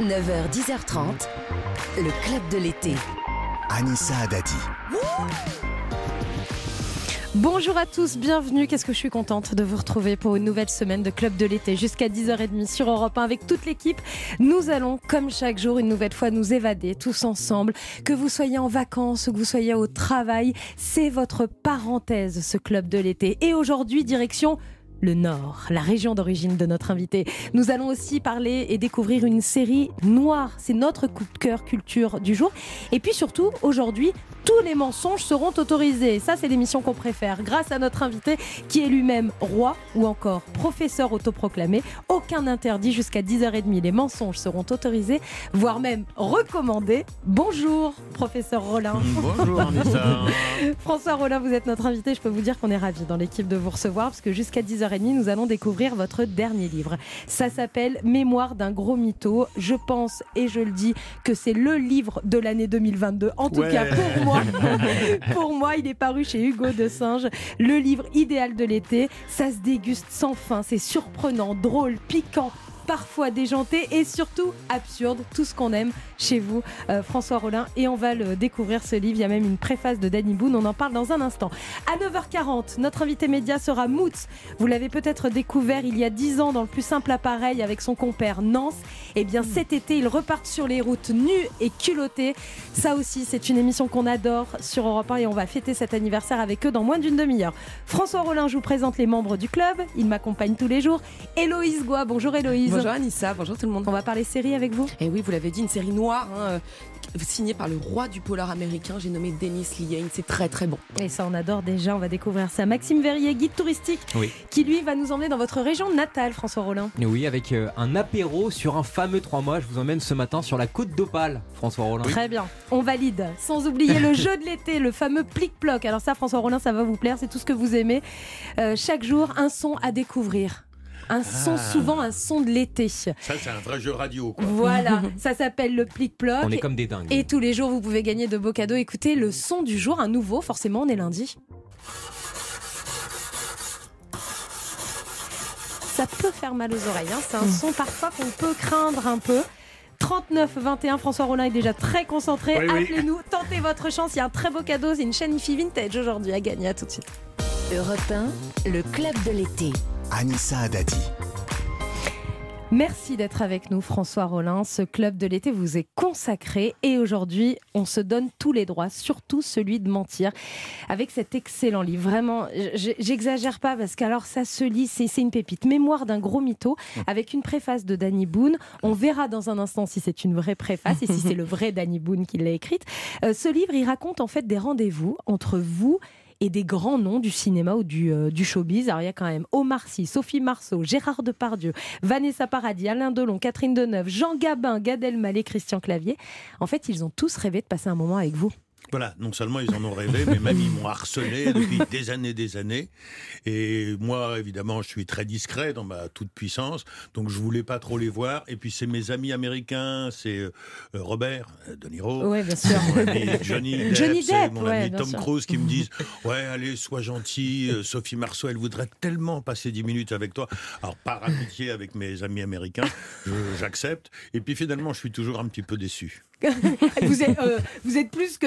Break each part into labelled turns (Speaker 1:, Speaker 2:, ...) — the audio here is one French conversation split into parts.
Speaker 1: 9h, 10h30, le club de l'été.
Speaker 2: Anissa Adadi.
Speaker 3: Bonjour à tous, bienvenue. Qu'est-ce que je suis contente de vous retrouver pour une nouvelle semaine de Club de l'été jusqu'à 10h30 sur Europe 1 avec toute l'équipe. Nous allons, comme chaque jour, une nouvelle fois nous évader tous ensemble. Que vous soyez en vacances ou que vous soyez au travail, c'est votre parenthèse, ce Club de l'été. Et aujourd'hui, direction le Nord, la région d'origine de notre invité. Nous allons aussi parler et découvrir une série noire. C'est notre coup de cœur culture du jour. Et puis surtout, aujourd'hui, tous les mensonges seront autorisés. Ça, c'est l'émission qu'on préfère. Grâce à notre invité qui est lui-même roi ou encore professeur autoproclamé. Aucun interdit jusqu'à 10h30. Les mensonges seront autorisés, voire même recommandés. Bonjour, professeur Rollin.
Speaker 4: Bonjour, Anissa.
Speaker 3: François Rollin, vous êtes notre invité. Je peux vous dire qu'on est ravis dans l'équipe de vous recevoir parce que jusqu'à 10h30, nous allons découvrir votre dernier livre. Ça s'appelle Mémoire d'un gros mytho. Je pense et je le dis que c'est le livre de l'année 2022. En tout
Speaker 4: Ouais.
Speaker 3: cas, pour moi, pour moi, il est paru chez Hugo de Singe, le livre idéal de l'été. Ça se déguste sans fin, c'est surprenant, drôle, piquant. Parfois déjanté et surtout absurde, tout ce qu'on aime chez vous, euh, François Rollin. Et on va le découvrir ce livre. Il y a même une préface de Danny Boone. On en parle dans un instant. À 9h40, notre invité média sera Moots. Vous l'avez peut-être découvert il y a 10 ans dans le plus simple appareil avec son compère Nance. Et bien cet été, ils repartent sur les routes nus et culottés. Ça aussi, c'est une émission qu'on adore sur Europe 1 et on va fêter cet anniversaire avec eux dans moins d'une demi-heure. François Rollin, je vous présente les membres du club. Il m'accompagne tous les jours. Héloïse Goua, bonjour Héloïse.
Speaker 5: Bonjour Anissa, bonjour tout le monde.
Speaker 3: On va parler série avec vous?
Speaker 5: Et oui, vous l'avez dit, une série noire, hein, euh, signée par le roi du polar américain, j'ai nommé Dennis Lehane, c'est très très bon.
Speaker 3: Et ça, on adore déjà. On va découvrir ça. Maxime Verrier, guide touristique,
Speaker 6: Oui.
Speaker 3: qui lui va nous emmener dans votre région natale, François Rollin.
Speaker 6: Et Oui, avec euh, un apéro sur un fameux trois mois. Je vous emmène ce matin sur la côte d'Opale, François Rollin.
Speaker 3: Très bien. On valide. Sans oublier le jeu de l'été, le fameux plic-ploc. Alors ça, François Rollin, ça va vous plaire. C'est tout ce que vous aimez. Euh, chaque jour, un son à découvrir. Un son,
Speaker 4: Ah.
Speaker 3: souvent un son de l'été.
Speaker 4: Ça, c'est un vrai jeu radio, quoi.
Speaker 3: Voilà, ça s'appelle le plic-ploc.
Speaker 6: On est comme des dingues.
Speaker 3: Et tous les jours, vous pouvez gagner de beaux cadeaux. Écoutez, le son du jour, un nouveau, forcément, on est lundi. Ça peut faire mal aux oreilles. hein. C'est un son parfois qu'on peut craindre un peu. 39 21, François Rollin est déjà très concentré.
Speaker 4: Oui, oui.
Speaker 3: Appelez-nous, tentez votre chance. Il y a un très beau cadeau. C'est une chaîne IFI Vintage aujourd'hui à gagner. À tout de suite.
Speaker 1: Europe 1, le club de l'été.
Speaker 2: Anissa Adadi.
Speaker 3: Merci d'être avec nous, François Rollin. Ce club de l'été vous est consacré et aujourd'hui, on se donne tous les droits, surtout celui de mentir, avec cet excellent livre. Vraiment, j'exagère pas parce qu'alors ça se lit, c'est c'est une pépite. Mémoire d'un gros mytho avec une préface de Danny Boone. On verra dans un instant si c'est une vraie préface et si c'est le vrai Danny Boone qui l'a écrite. Euh, ce livre, il raconte en fait des rendez-vous entre vous et des grands noms du cinéma ou du, euh, du showbiz. Alors il y a quand même Omar Sy, Sophie Marceau, Gérard Depardieu, Vanessa Paradis, Alain Delon, Catherine Deneuve, Jean Gabin, Gad Elmaleh, Christian Clavier. En fait, ils ont tous rêvé de passer un moment avec vous.
Speaker 4: Voilà, non seulement ils en ont rêvé, mais même ils m'ont harcelé depuis des années, des années. Et moi, évidemment, je suis très discret dans ma toute puissance, donc je voulais pas trop les voir. Et puis c'est mes amis américains, c'est euh, Robert euh, De Niro.
Speaker 3: Oui, bien sûr.
Speaker 4: mon ami Johnny Depp,
Speaker 3: Johnny Depp,
Speaker 4: mon
Speaker 3: ouais,
Speaker 4: ami Tom
Speaker 3: sûr.
Speaker 4: Cruise qui me disent ouais allez sois gentil euh, Sophie Marceau elle voudrait tellement passer 10 minutes avec toi alors par amitié avec mes amis américains j'accepte et puis finalement je suis toujours un petit peu déçu
Speaker 3: vous, êtes, euh, vous êtes plus que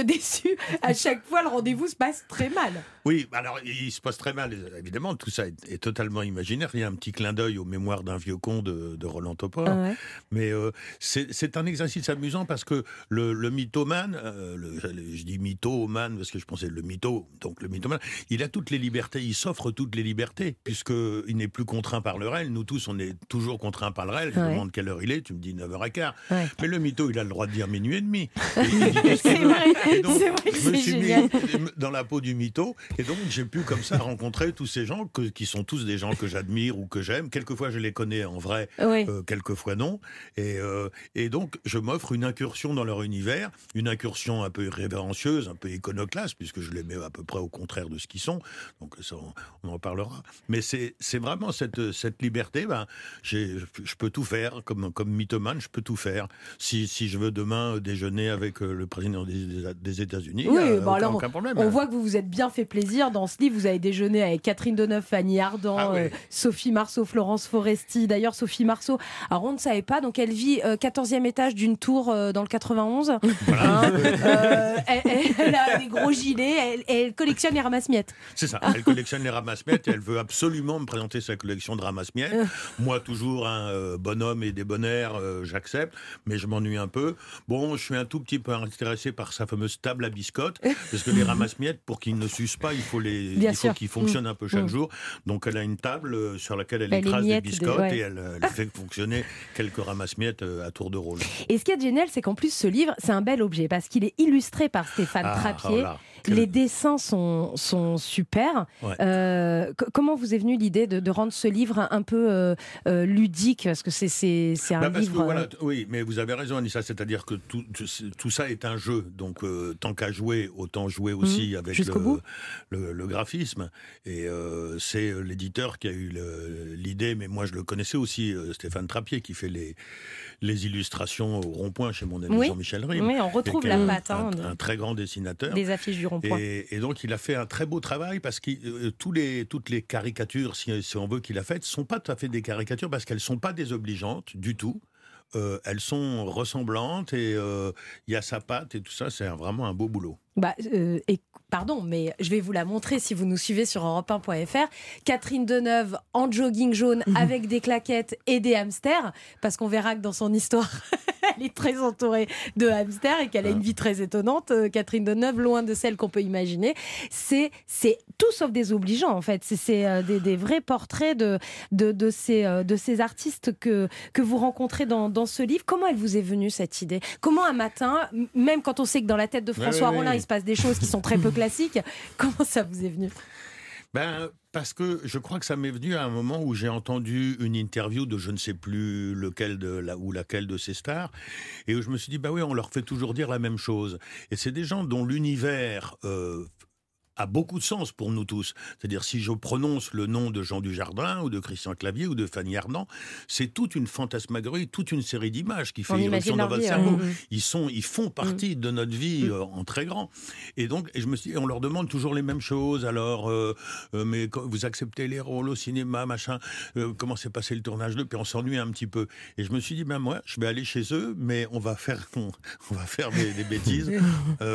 Speaker 3: À chaque fois, le rendez-vous se passe très mal.
Speaker 4: Oui, alors il se passe très mal, évidemment, tout ça est, est totalement imaginaire. Il y a un petit clin d'œil aux mémoires d'un vieux con de, de Roland Topor.
Speaker 3: Ouais.
Speaker 4: Mais euh, c'est un exercice amusant parce que le, le mythomane, euh, le- je dis mythomane parce que je pensais le mytho, donc le mythomane, il a toutes les libertés, il s'offre toutes les libertés, puisqu'il n'est plus contraint par le réel. Nous tous, on est toujours contraints par le réel. Je
Speaker 3: Ouais.
Speaker 4: demande quelle heure il est, tu me dis 9h15.
Speaker 3: Ouais.
Speaker 4: Mais le mytho, il a le droit de dire minuit et demi. Et Et donc,
Speaker 3: c'est vrai que
Speaker 4: je me
Speaker 3: c'est
Speaker 4: suis
Speaker 3: génial.
Speaker 4: mis dans la peau du mytho, et donc j'ai pu comme ça rencontrer tous ces gens que- qui sont tous des gens que j'admire ou que j'aime. Quelquefois, je les connais en vrai,
Speaker 3: Oui.
Speaker 4: euh, quelquefois non. Et, euh, et donc, je m'offre une incursion dans leur univers, une incursion un peu révérencieuse, un peu iconoclaste, puisque je les mets à peu près au contraire de ce qu'ils sont. Donc, ça, on, en parlera. Mais c'est vraiment cette, cette liberté. Ben, je peux tout faire. Comme, comme mythomane, je peux tout faire. Si, si je veux demain déjeuner avec euh, le président des, des- des États-Unis.
Speaker 3: Oui,
Speaker 4: euh,
Speaker 3: bon,
Speaker 4: aucun,
Speaker 3: alors,
Speaker 4: aucun problème.
Speaker 3: On voit que vous vous êtes bien fait plaisir dans ce livre. Vous avez déjeuné avec Catherine Deneuve, Fanny Ardant,
Speaker 4: Ah oui.
Speaker 3: euh, Sophie Marceau, Florence Foresti. D'ailleurs, Sophie Marceau, alors on ne savait pas, donc elle vit euh, 14e étage d'une tour euh, dans le 91. Hein, euh, elle, elle- elle a des gros gilets, elle, elle collectionne les ramasse-miettes.
Speaker 4: C'est ça. Elle collectionne les ramasse-miettes et elle veut absolument me présenter sa collection de ramasse-miettes. Moi, toujours un euh, bonhomme et débonnaire, j'accepte, mais je m'ennuie un peu. Bon, je suis un tout petit peu intéressé par sa fameuse table à biscottes, parce que les ramasse-miettes, pour qu'ils ne s'usent pas, il faut les,
Speaker 3: Bien
Speaker 4: il faut qu'ils fonctionnent un peu chaque
Speaker 3: Mm.
Speaker 4: jour. Donc, elle a une table euh, sur laquelle elle
Speaker 3: Elle
Speaker 4: écrase des biscottes
Speaker 3: ouais.
Speaker 4: et elle, euh, elle fait fonctionner quelques ramasse-miettes euh, à tour de rôle.
Speaker 3: Et ce qui est génial, c'est qu'en plus, ce livre, c'est un bel objet parce qu'il est illustré par Stéphane
Speaker 4: Ah,
Speaker 3: Trappier.
Speaker 4: oh
Speaker 3: Les dessins sont, sont super.
Speaker 4: Ouais.
Speaker 3: Euh, co- comment vous est venue l'idée de, de rendre ce livre un, peu euh, euh, ludique? Parce que c'est- un
Speaker 4: Bah, parce que,
Speaker 3: livre.
Speaker 4: voilà, oui, mais vous avez raison, Anissa, c'est-à-dire que tout, tout- ça est un jeu. Donc, euh, tant qu'à jouer, autant jouer aussi avec
Speaker 3: Mmh.
Speaker 4: Le,
Speaker 3: bout.
Speaker 4: le- le graphisme. Et c'est l'éditeur qui a eu l'idée, mais moi je le connaissais aussi, Stéphane Trappier, qui fait les, les illustrations au rond-point chez mon ami
Speaker 3: Oui.
Speaker 4: Jean-Michel Rime.
Speaker 3: Oui, on
Speaker 4: et
Speaker 3: retrouve la patte hein,
Speaker 4: un très grand dessinateur.
Speaker 3: des affiches du
Speaker 4: Et, donc il a fait un très beau travail parce que euh, les, toutes les caricatures, si, on veut qu'il a faites, sont pas tout à fait des caricatures parce qu'elles sont pas désobligeantes du tout. Euh, elles sont ressemblantes et euh, il y a sa patte et tout ça, c'est vraiment un beau boulot.
Speaker 3: Bah, euh, et, pardon, mais je vais vous la montrer si vous nous suivez sur europe1.fr. Catherine Deneuve en jogging jaune
Speaker 4: Mhm.
Speaker 3: avec des claquettes et des hamsters, parce qu'on verra que dans son histoire, elle est très entourée de hamsters et qu'elle a une vie très étonnante. euh, Catherine Deneuve, loin de celle qu'on peut imaginer. C'est c'est tout sauf désobligeant, en fait. C'est- euh, des, des vrais portraits de, de, de ces, euh, de ces artistes que, que vous rencontrez dans, dans ce livre. Comment elle vous est venue, cette idée? Comment un matin, même quand on sait que dans la tête de
Speaker 4: Ouais,
Speaker 3: François
Speaker 4: ouais,
Speaker 3: Rollin,
Speaker 4: ouais.
Speaker 3: Il se passe des choses qui sont très peu classiques, comment ça vous est venu
Speaker 4: Ben, parce que je crois que ça m'est venu à un moment où j'ai entendu une interview de je ne sais plus lequel de la, ou laquelle de ces stars, et où je me suis dit, bah oui, on leur fait toujours dire la même chose. Et c'est des gens dont l'univers euh, a beaucoup de sens pour nous tous. C'est-à-dire, si je prononce le nom de Jean Dujardin, ou de Christian Clavier, ou de Fanny Ardant, c'est toute une fantasmagorie, toute une série d'images qui fait
Speaker 3: On
Speaker 4: irruption
Speaker 3: imagine
Speaker 4: dans
Speaker 3: leur
Speaker 4: votre
Speaker 3: vie,
Speaker 4: cerveau.
Speaker 3: ouais.
Speaker 4: Ils, sont, ils font partie de notre vie
Speaker 3: Mm.
Speaker 4: euh, en très grand. Et donc, et je me suis on leur demande toujours les mêmes choses. Alors, euh, euh, mais vous acceptez les rôles au cinéma, machin, comment s'est passé le tournage de, puis on s'ennuie un petit peu. Et je me suis dit, ben moi, je vais aller chez eux, mais on va faire, on, on va faire des, des bêtises.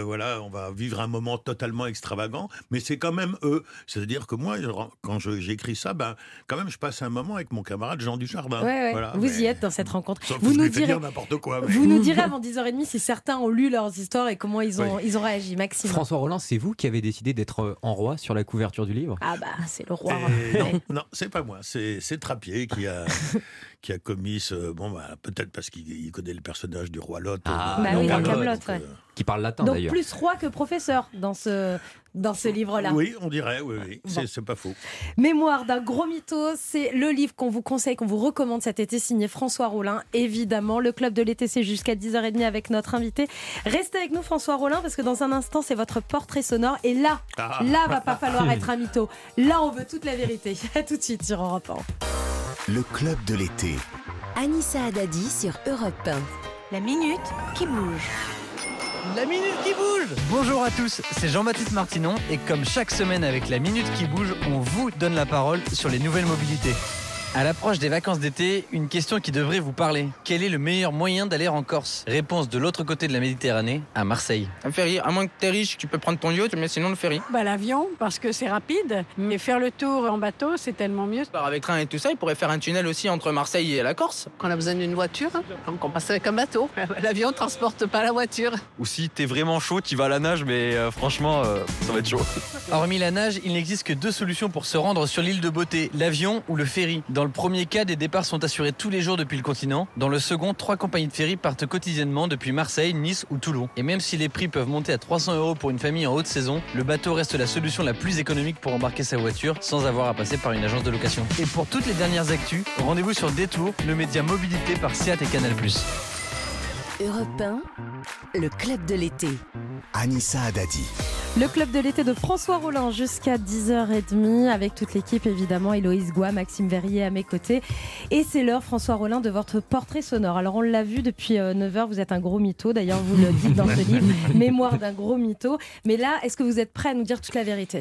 Speaker 4: Voilà, on va vivre un moment totalement extravagant, mais c'est quand même eux. C'est-à-dire que moi, quand je- j'écris ça, ben, quand même, je passe un moment avec mon camarade Jean Dujardin.
Speaker 3: Ouais, ouais.
Speaker 4: Voilà,
Speaker 3: Vous
Speaker 4: mais-
Speaker 3: y êtes dans cette rencontre.
Speaker 4: Sauf que
Speaker 3: Vous
Speaker 4: je
Speaker 3: nous, direz,
Speaker 4: dire n'importe quoi. mais-
Speaker 3: vous nous direz avant 10h30 si certains ont lu leurs histoires et comment ils ont, ils ont réagi. Maxime.
Speaker 6: François Rollin, c'est vous qui avez décidé d'être euh, en roi sur la couverture du livre?
Speaker 3: Ah bah, c'est le roi.
Speaker 4: Et non, non, c'est pas moi, c'est c'est Trappier qui a qui a commis ce bon bah, peut-être parce qu'il il connaît le personnage du roi Lot.
Speaker 6: Ah,
Speaker 4: euh,
Speaker 3: Bah oui,
Speaker 4: donc,
Speaker 3: ouais.
Speaker 4: euh,
Speaker 6: Qui parle latin
Speaker 3: Donc
Speaker 6: d'ailleurs.
Speaker 3: plus roi que professeur dans ce, dans ce livre-là.
Speaker 4: Oui, on dirait, oui, oui,
Speaker 3: Bon.
Speaker 4: c'est pas faux.
Speaker 3: Mémoire d'un gros mytho, c'est le livre qu'on vous conseille, qu'on vous recommande cet été, signé François Rollin. Évidemment, le club de l'été, c'est jusqu'à 10h30 avec notre invité. Restez avec nous, François Rollin, parce que dans un instant, c'est votre portrait sonore. Et là,
Speaker 4: Ah.
Speaker 3: là, va pas falloir être un mytho. Là, on veut toute la vérité. À tout de suite sur Europe 1.
Speaker 2: Le club de l'été.
Speaker 1: Anissa Haddadi sur Europe 1.
Speaker 7: La minute qui bouge.
Speaker 8: La minute qui bouge Bonjour à tous, c'est Jean-Baptiste Martinon et comme chaque semaine avec la minute qui bouge, on vous donne la parole sur les nouvelles mobilités. À l'approche des vacances d'été, une question qui devrait vous parler. Quel est le meilleur moyen d'aller en Corse? Réponse de l'autre côté de la Méditerranée, à Marseille.
Speaker 9: Un ferry, à moins que t'es riche, tu peux prendre ton yacht, mais sinon le ferry.
Speaker 10: Bah, L'avion, parce que c'est rapide. Et faire le tour en bateau, c'est tellement mieux.
Speaker 9: Par avec train et tout ça, il pourrait faire un tunnel aussi entre Marseille et la Corse.
Speaker 11: Quand on a besoin d'une voiture, donc on passe avec un bateau. L'avion ne transporte pas la voiture.
Speaker 12: Ou si t'es vraiment chaud, tu vas à la nage, mais euh, franchement, euh, ça va être chaud.
Speaker 8: Hormis la nage, il n'existe que deux solutions pour se rendre sur l'île de Beauté, l'avion ou le ferry. Dans le premier cas, des départs sont assurés tous les jours depuis le continent. Dans le second, trois compagnies de ferry partent quotidiennement depuis Marseille, Nice ou Toulon. Et même si les prix peuvent monter à 300 euros pour une famille en haute saison, le bateau reste la solution la plus économique pour embarquer sa voiture sans avoir à passer par une agence de location. Et pour toutes les dernières actus, rendez-vous sur Détour, le média mobilité par Seat et Canal+.
Speaker 1: Europe 1, le club de l'été.
Speaker 2: Anissa Haddadi.
Speaker 3: Le club de l'été de François Rollin jusqu'à 10h30 avec toute l'équipe évidemment, Héloïse Goua, Maxime Verrier à mes côtés. Et c'est l'heure François Rollin de votre portrait sonore. Alors on l'a vu depuis 9h, vous êtes un gros mytho, d'ailleurs vous le dites dans ce livre, Mémoire d'un gros mytho. Mais là, est-ce que vous êtes prêt à nous dire toute la vérité?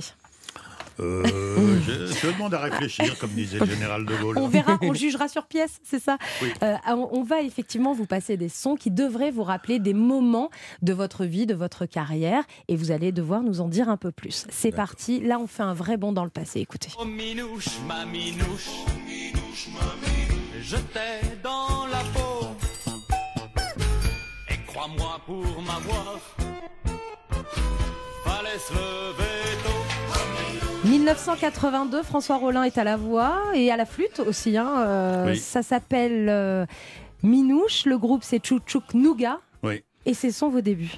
Speaker 4: Euh, je, je, demande à réfléchir, comme disait le général de Gaulle.
Speaker 3: On verra, on jugera sur pièce, c'est ça
Speaker 4: Oui.
Speaker 3: Euh, on va effectivement vous passer des sons qui devraient vous rappeler des moments de votre vie, de votre carrière, et vous allez devoir nous en dire un peu plus. C'est parti, là on fait un vrai bond dans le passé, écoutez.
Speaker 13: Oh minouche, ma minouche, minouche, ma minouche, je t'ai dans la peau, et crois-moi pour m'avoir, fallait se lever tôt.
Speaker 3: 1982, François Rollin est à la voix et à la flûte aussi. Hein, euh,
Speaker 4: Oui.
Speaker 3: Ça s'appelle euh, Minouche. Le groupe c'est Chouchouk Nougat.
Speaker 4: Oui.
Speaker 3: Et ce sont vos débuts.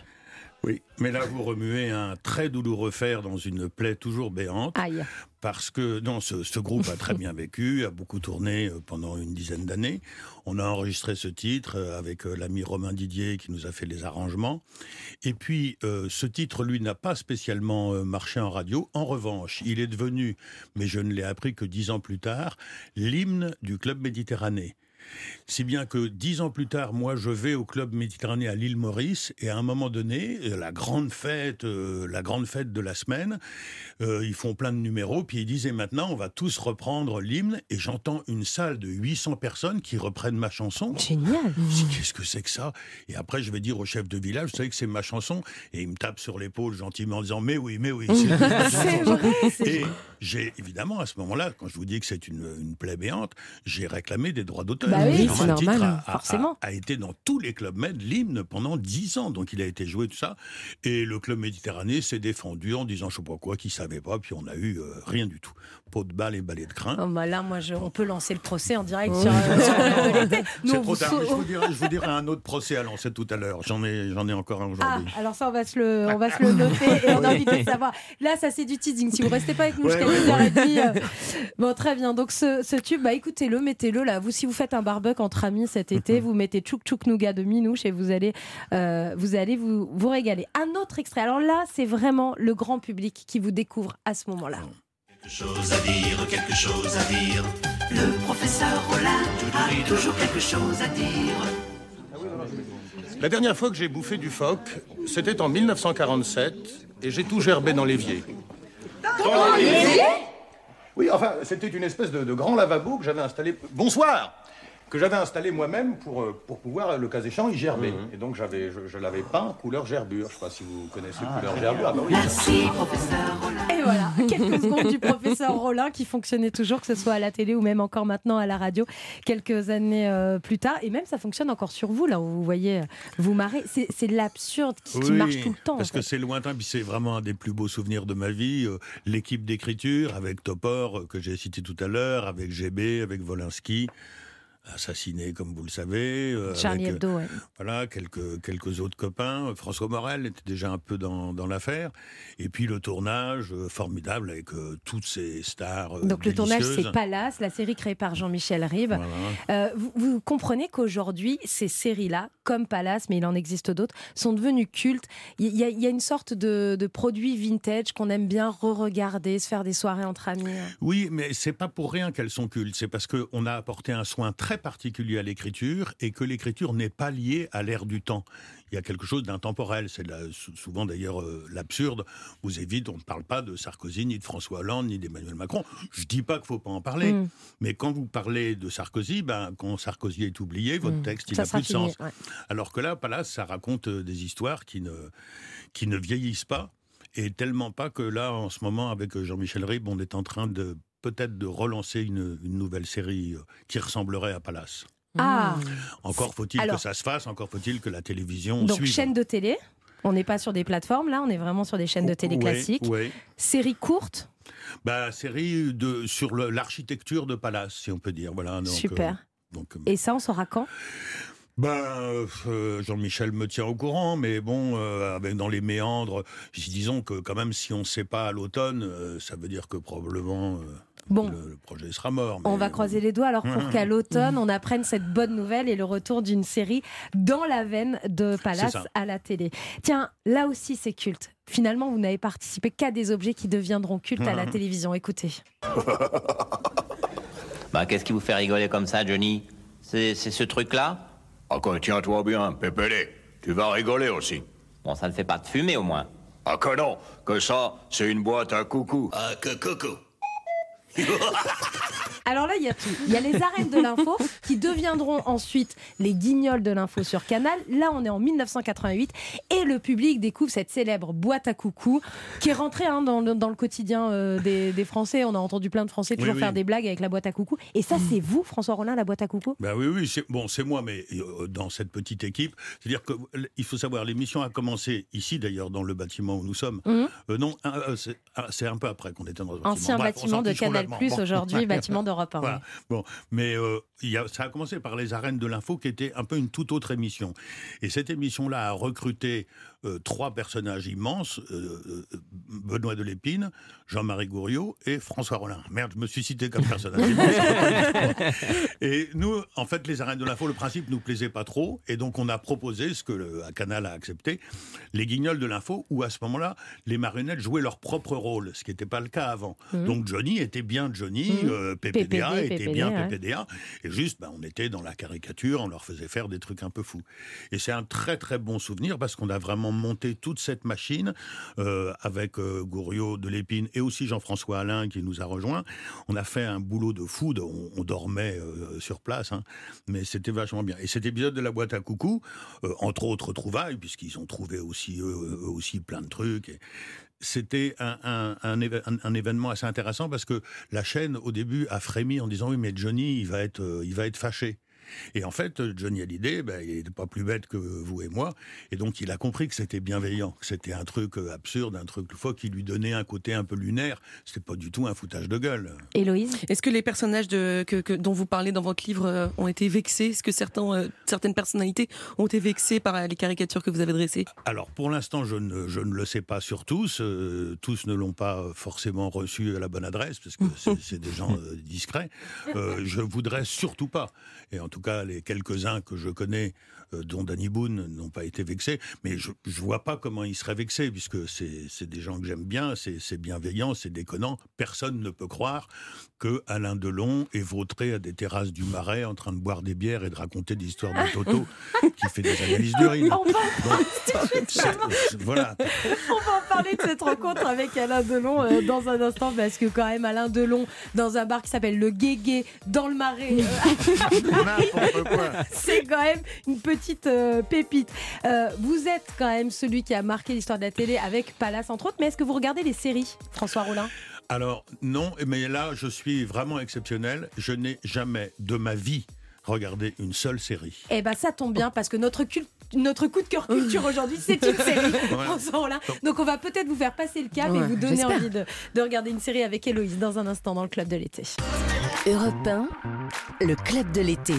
Speaker 4: Oui, mais là vous remuez un très douloureux fer dans une plaie toujours béante.
Speaker 3: Aïe.
Speaker 4: Parce que non, ce, ce groupe a très bien vécu, a beaucoup tourné euh, pendant une dizaine d'années. On a enregistré ce titre euh, avec euh, l'ami Romain Didier qui nous a fait les arrangements. Et puis euh, ce titre, lui, n'a pas spécialement marché en radio. En revanche, il est devenu, mais je ne l'ai appris que dix ans plus tard, l'hymne du club Méditerranée. Si bien que dix ans plus tard, moi, je vais au club Méditerranée à l'île Maurice, et à un moment donné, la grande fête, euh, la grande fête de la semaine, euh, ils font plein de numéros, puis ils disent et maintenant, on va tous reprendre l'hymne, et j'entends une salle de 800 personnes qui reprennent ma chanson.
Speaker 3: Génial.
Speaker 4: Qu'est-ce que c'est que ça? Et après, je vais dire au chef de village, vous savez que c'est ma chanson, et il me tape sur l'épaule gentiment en disant mais oui, mais oui. c'est
Speaker 3: vrai,
Speaker 4: Et j'ai évidemment à ce moment-là, quand je vous dis que c'est une, une plaie béante, j'ai réclamé des droits d'auteur.
Speaker 3: Bah oui, c'est normal,
Speaker 4: a- a-
Speaker 3: forcément.
Speaker 4: A, a été dans tous les clubs med l'hymne pendant 10 ans, donc il a été joué tout ça. Et le club Méditerranée s'est défendu en disant je sais pas quoi, qu'il savait pas, puis on a eu euh, rien du tout. De balle et balai de crin.
Speaker 3: Oh, bah là, moi, je- on peut lancer le procès en direct sur, euh, sur
Speaker 4: trop tard, je vous dirai, je vous dirai un autre procès à lancer tout à l'heure. J'en ai, j'en ai encore un
Speaker 3: Ah,
Speaker 4: aujourd'hui.
Speaker 3: alors ça, on va se le, on va se le noter et on a envie de savoir. Là, ça, c'est du teasing. Si vous restez pas avec nous
Speaker 4: Ouais,
Speaker 3: jusqu'à
Speaker 4: ouais,
Speaker 3: 10h30. euh, Bon, très bien. Donc, ce, ce tube, bah, écoutez-le, mettez-le là. Vous, si vous faites un barbecue entre amis cet été, vous mettez Chouk Chouk Nougat de Minouche et vous allez, euh, vous, allez vous, vous régaler. Un autre extrait. Alors là, c'est vraiment le grand public qui vous découvre à ce moment-là.
Speaker 13: Quelque chose à dire, quelque chose à dire. Le professeur Rollin a toujours quelque chose à dire.
Speaker 14: La dernière fois que j'ai bouffé du phoque, c'était en 1947 et j'ai tout gerbé dans l'évier? Oui, enfin, c'était une espèce de, de grand lavabo que j'avais installé. Bonsoir Que j'avais installé moi-même pour, euh, pour pouvoir, le cas échéant, y gerber. Et donc, j'avais, je, je l'avais peint couleur gerbure. Je sais pas si vous connaissez couleur gerbure. Ah, bah oui.
Speaker 13: Merci, professeur Rollin.
Speaker 3: Et voilà, quelques secondes du professeur Rollin qui fonctionnait toujours, que ce soit à la télé ou même encore maintenant à la radio, quelques années euh, plus tard. Et même ça fonctionne encore sur vous, là où vous voyez, euh, vous marrez. C'est de l'absurde qui, marche tout le temps.
Speaker 4: Parce
Speaker 3: en fait.
Speaker 4: que c'est lointain, puis c'est vraiment un des plus beaux souvenirs de ma vie. Euh, L'équipe d'écriture avec Topor, euh, que j'ai cité tout à l'heure, avec GB, avec Volinsky, assassiné, comme vous le savez. euh,
Speaker 3: Charlie
Speaker 4: avec,
Speaker 3: Hebdo, ouais.
Speaker 4: Voilà, quelques, quelques autres copains. François Morel était déjà un peu dans, dans l'affaire. Et puis le tournage, euh, formidable, avec euh, toutes ces stars. euh,
Speaker 3: Donc le tournage, c'est. Palace, la série créée par Jean-Michel Ribes.
Speaker 4: Voilà.
Speaker 3: Euh, vous, vous comprenez qu'aujourd'hui, ces séries-là, comme Palace, mais il en existe d'autres, sont devenues cultes. Il y, a- il y a une sorte de, de produit vintage qu'on aime bien re-regarder, se faire des soirées entre amis.
Speaker 4: Oui, mais c'est pas pour rien qu'elles sont cultes. C'est parce qu'on a apporté un soin très particulier à l'écriture et que l'écriture n'est pas liée à l'ère du temps. Il y a quelque chose d'intemporel. C'est souvent d'ailleurs euh, l'absurde. Vous évite, on ne parle pas de Sarkozy, ni de François Hollande, ni d'Emmanuel Macron. Je dis pas qu'il faut pas en parler.
Speaker 3: Mm.
Speaker 4: Mais quand vous parlez de Sarkozy, ben, quand Sarkozy est oublié, votre
Speaker 3: Mm.
Speaker 4: texte, il n'a plus de
Speaker 3: fini,
Speaker 4: sens.
Speaker 3: ouais.
Speaker 4: Alors que là, Palace, ça raconte euh, des histoires qui ne, qui ne vieillissent pas. Et tellement pas que là, en ce moment, avec euh, Jean-Michel Ribes, on est en train de peut-être de relancer une, une nouvelle série euh, qui ressemblerait à Palace.
Speaker 3: Ah
Speaker 4: Encore faut-il que ça se fasse, encore faut-il que la télévision
Speaker 3: Donc
Speaker 4: suive.
Speaker 3: chaîne de télé. On n'est pas sur des plateformes là, on est vraiment sur des chaînes de télé classiques.
Speaker 4: ouais.
Speaker 3: Série courte,
Speaker 4: Bah, série de, sur l'architecture de Palace, si on peut dire. Voilà, donc,
Speaker 3: super.
Speaker 4: euh, donc, euh,
Speaker 3: Et ça, on saura quand?
Speaker 4: Ben, euh, Jean-Michel me tient au courant, mais bon, euh, dans les méandres, disons que quand même, si on ne sait pas à l'automne, ça veut dire que probablement. Euh,
Speaker 3: Bon.
Speaker 4: Le, le projet sera mort.
Speaker 3: On va croiser les doigts alors pour qu'à l'automne, on apprenne cette bonne nouvelle et le retour d'une série dans la veine de Palace à la télé. Tiens, là aussi c'est culte. Finalement, vous n'avez participé qu'à des objets qui deviendront cultes à la télévision. Écoutez.
Speaker 15: Bah, qu'est-ce qui vous fait rigoler comme ça, Johnny? C'est c'est ce truc-là?
Speaker 16: Ah, quand tiens-toi bien, Pépélé. Tu vas rigoler aussi.
Speaker 15: Bon, ça ne fait pas de fumée au moins.
Speaker 16: Ah, que non, que ça, c'est une boîte à coucou.
Speaker 13: Ah, que coco.
Speaker 3: Alors là, il y a tout. Il y a les arènes de l'info qui deviendront ensuite les guignols de l'info sur Canal. Là, on est en 1988 et le public découvre cette célèbre boîte à coucou qui est rentrée hein, dans, le, dans le quotidien euh, des, des Français. On a entendu plein de Français toujours
Speaker 4: Oui, oui.
Speaker 3: faire des blagues avec la boîte à coucou. Et ça, c'est vous, François Rollin, la boîte à coucou?
Speaker 4: Bah oui, oui, c'est bon, c'est moi, mais euh, dans cette petite équipe, c'est-à-dire que l- il faut savoir, l'émission a commencé ici d'ailleurs dans le bâtiment où nous sommes. Euh, non, euh, c'est un peu après qu'on était dans le bâtiment.
Speaker 3: Ancien
Speaker 4: Bref,
Speaker 3: bâtiment de
Speaker 4: fiche Bon.
Speaker 3: aujourd'hui, bâtiment d'Europe 1.
Speaker 4: Voilà. Bon, mais euh, il y a, ça a commencé par les arènes de l'info, qui était un peu une toute autre émission. Et cette émission-là a recruté euh, trois personnages immenses euh, euh, Benoît Delépine, Jean-Marie Gouriot et François Rollin. Merde, je me suis cité comme personnage. et nous, en fait, les arènes de l'info, le principe nous plaisait pas trop, et donc on a proposé ce que le à Canal a accepté, les guignols de l'info, où à ce moment-là, les marionnettes jouaient leur propre rôle, ce qui n'était pas le cas avant.
Speaker 3: Mhm.
Speaker 4: Donc Johnny était bien Johnny,
Speaker 3: Mhm.
Speaker 4: euh, PPDA
Speaker 3: PPD,
Speaker 4: était
Speaker 3: PPD,
Speaker 4: bien
Speaker 3: ouais.
Speaker 4: PPDA, et juste, ben, on était dans la caricature, on leur faisait faire des trucs un peu fous. Et c'est un très très bon souvenir parce qu'on a vraiment monté toute cette machine euh, avec euh, Gouriot de l'Épine et aussi Jean-François Alain qui nous a rejoints. On a fait un boulot de fou, de- on, dormait euh, sur place, hein, mais c'était vachement bien. Et cet épisode de la boîte à coucou, euh, entre autres trouvailles, puisqu'ils ont trouvé aussi eux, aussi plein de trucs. c'était un, un- événement assez intéressant parce que la chaîne, au début, a frémi en disant oui, mais Johnny, il va être, il va être fâché. Et en fait, Johnny Hallyday, ben, il n'est pas plus bête que vous et moi, et donc il a compris que c'était bienveillant, que c'était un truc euh, absurde, un truc fois qui lui donnait un côté un peu lunaire. C'était pas du tout un foutage de gueule.
Speaker 3: Héloïse
Speaker 5: Est-ce que les personnages de, que, que- dont vous parlez dans votre livre euh, ont été vexés? Est-ce que certains, euh, certaines personnalités ont été vexées par les caricatures que vous avez dressées?
Speaker 4: Alors pour l'instant, je ne, je ne le sais pas sur tous. Euh, tous ne l'ont pas forcément reçu à la bonne adresse, parce que c'est des gens euh, discrets. Euh, je voudrais surtout pas. Et en tout cas, les quelques-uns que je connais, dont Danny Boone, n'ont pas été vexés. Mais je ne vois pas comment ils seraient vexés, puisque c'est des gens que j'aime bien, c'est bienveillant, c'est déconnant. Personne ne peut croire que Alain Delon est vautré à des terrasses du Marais en train de boire des bières et de raconter des histoires de Toto qui fait des analyses d'urine.
Speaker 3: On
Speaker 4: voilà.
Speaker 3: On va en parler de cette rencontre avec Alain Delon euh, dans un instant parce que quand même Alain Delon dans un bar qui s'appelle le Guégué dans le Marais, euh, c'est quand même une petite euh, pépite. Euh, vous êtes quand même celui qui a marqué l'histoire de la télé avec Palace entre autres, mais est-ce que vous regardez les séries, François Rollin?
Speaker 4: Alors non, mais là je suis vraiment exceptionnel. Je n'ai jamais de ma vie regardé une seule série.
Speaker 3: Eh ben ça tombe bien parce que notre cul- notre coup de cœur culture aujourd'hui, c'est une série. François Rollin. Donc on va peut-être vous faire passer le cap et
Speaker 5: Ouais,
Speaker 3: vous donner envie de, de regarder une série avec Héloïse dans un instant dans le club de l'été.
Speaker 1: Europe 1, le club de l'été.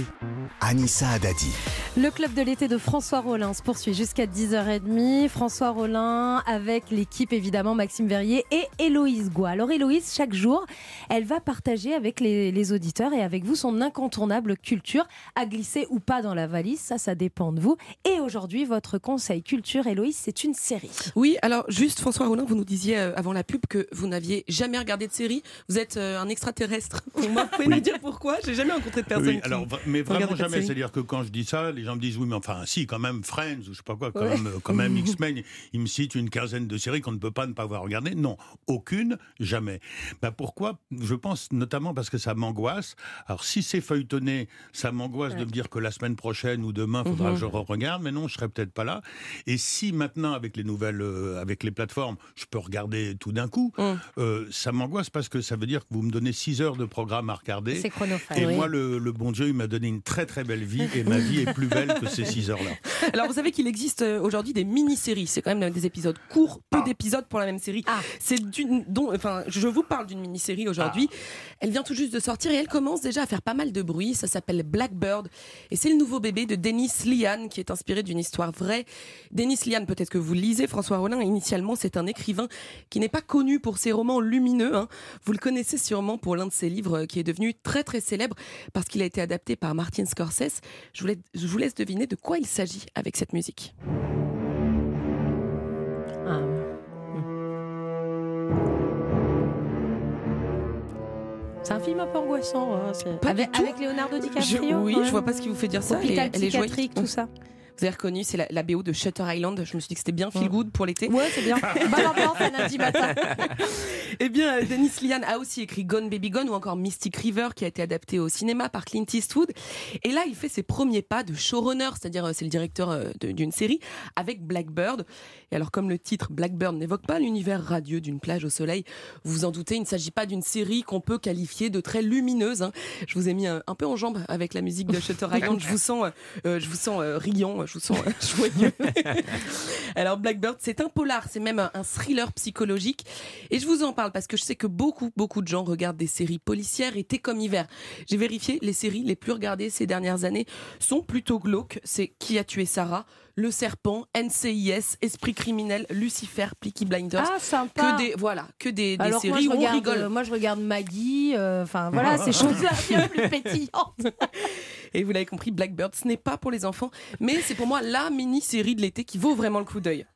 Speaker 2: Anissa Haddadi.
Speaker 3: Le club de l'été de François Rollin se poursuit jusqu'à 10h30. François Rollin avec l'équipe évidemment Maxime Verrier et Héloïse Goua. Alors Héloïse, chaque jour, elle va partager avec les, les auditeurs et avec vous son incontournable culture à glisser ou pas dans la valise. Ça, ça dépend de vous. Et aujourd'hui, votre conseil culture, Héloïse, c'est une série.
Speaker 5: Oui, alors juste François Rollin, vous nous disiez euh, avant la pub que vous n'aviez jamais regardé de série. Vous êtes euh, un extraterrestre. Vous pouvez nous dire pourquoi? J'ai jamais rencontré de personne
Speaker 4: Oui,
Speaker 5: qui
Speaker 4: alors, mais vraiment jamais. C'est-à-dire que quand je dis ça, les gens me disent oui, mais enfin, si, quand même, Friends ou je sais pas quoi, quand
Speaker 5: Ouais.
Speaker 4: même, euh, quand même X-Men, ils me citent une quinzaine de séries qu'on ne peut pas ne pas avoir regardées. Non, aucune, jamais. Bah, pourquoi? Je pense notamment parce que ça m'angoisse. Alors, si c'est feuilletonné, ça m'angoisse de me dire que la semaine prochaine ou demain, il faudra
Speaker 5: Mhm.
Speaker 4: que je regarde, mais non, je serai peut-être pas là. Et si maintenant, avec les nouvelles, euh, avec les plateformes, je peux regarder tout d'un coup,
Speaker 5: Mhm.
Speaker 4: euh, ça m'angoisse parce que ça veut dire que vous me donnez 6 heures de programme à regarder.
Speaker 3: C'est chronophage.
Speaker 4: Et
Speaker 3: Oui.
Speaker 4: moi, le, le bon Dieu, il m'a donné une très très belle vie et ma vie est plus belle que ces 6 heures-là.
Speaker 5: Alors vous savez qu'il existe euh, aujourd'hui des mini-séries. C'est quand même des épisodes courts, peu d'épisodes pour la même série. C'est d'une, dont, enfin, je vous parle d'une mini-série aujourd'hui. Elle vient tout juste de sortir et elle commence déjà à faire pas mal de bruit. Ça s'appelle Blackbird et c'est le nouveau bébé de Dennis Lian qui est inspiré inspiré d'une histoire vraie. Denis Liane, peut-être que vous lisez François Rollin. Initialement, c'est un écrivain qui n'est pas connu pour ses romans lumineux. hein. Vous le connaissez sûrement pour l'un de ses livres qui est devenu très très célèbre parce qu'il a été adapté par Martin Scorsese. Je vous laisse, je vous laisse deviner de quoi il s'agit avec cette musique.
Speaker 3: Ah. C'est un film un peu angoissant. hein, avec, avec Leonardo
Speaker 5: Je-
Speaker 3: DiCaprio.
Speaker 5: oui,
Speaker 3: ouais.
Speaker 5: je vois pas ce qui vous fait dire ça.
Speaker 3: Hôpital
Speaker 5: joyeuse.
Speaker 3: psychiatrique, tout ça.
Speaker 5: Vous avez reconnu, c'est la, la BO de Shutter Island. Je me suis dit que c'était bien feel good pour l'été.
Speaker 3: Ouais, c'est bien. Bonne lundi matin.
Speaker 5: Eh bien, euh, Dennis Lian a aussi écrit Gone Baby Gone ou encore Mystic River qui a été adapté au cinéma par Clint Eastwood. Et là, il fait ses premiers pas de showrunner, c'est-à-dire euh, c'est le directeur euh, d'une série avec Blackbird. Et alors, comme le titre Blackbird n'évoque pas l'univers radieux d'une plage au soleil, vous vous en doutez, il ne s'agit pas d'une série qu'on peut qualifier de très lumineuse. hein. Je vous ai mis un, un peu en jambe avec la musique de Shutter Island. Je vous sens, euh, je vous sens euh, riant, je vous sens euh, joyeux. Alors Blackbird, c'est un polar, c'est même un, un thriller psychologique. Et je vous en parle parce que je sais que beaucoup, beaucoup de gens regardent des séries policières été comme hiver. J'ai vérifié, les séries les plus regardées ces dernières années sont plutôt glauques. C'est Qui a tué Sarah? Le Serpent, NCIS, Esprit criminel, Lucifer, Peaky Blinders.
Speaker 3: Ah, sympa.
Speaker 5: Que des, voilà, que des, des
Speaker 3: Alors
Speaker 5: séries où on rigole.
Speaker 3: euh, moi je regarde Maggie, euh, enfin voilà, ces choses-là bien plus pétillantes.
Speaker 5: Et vous l'avez compris, Blackbird, ce n'est pas pour les enfants, mais c'est pour moi la mini-série de l'été qui vaut vraiment le coup d'œil.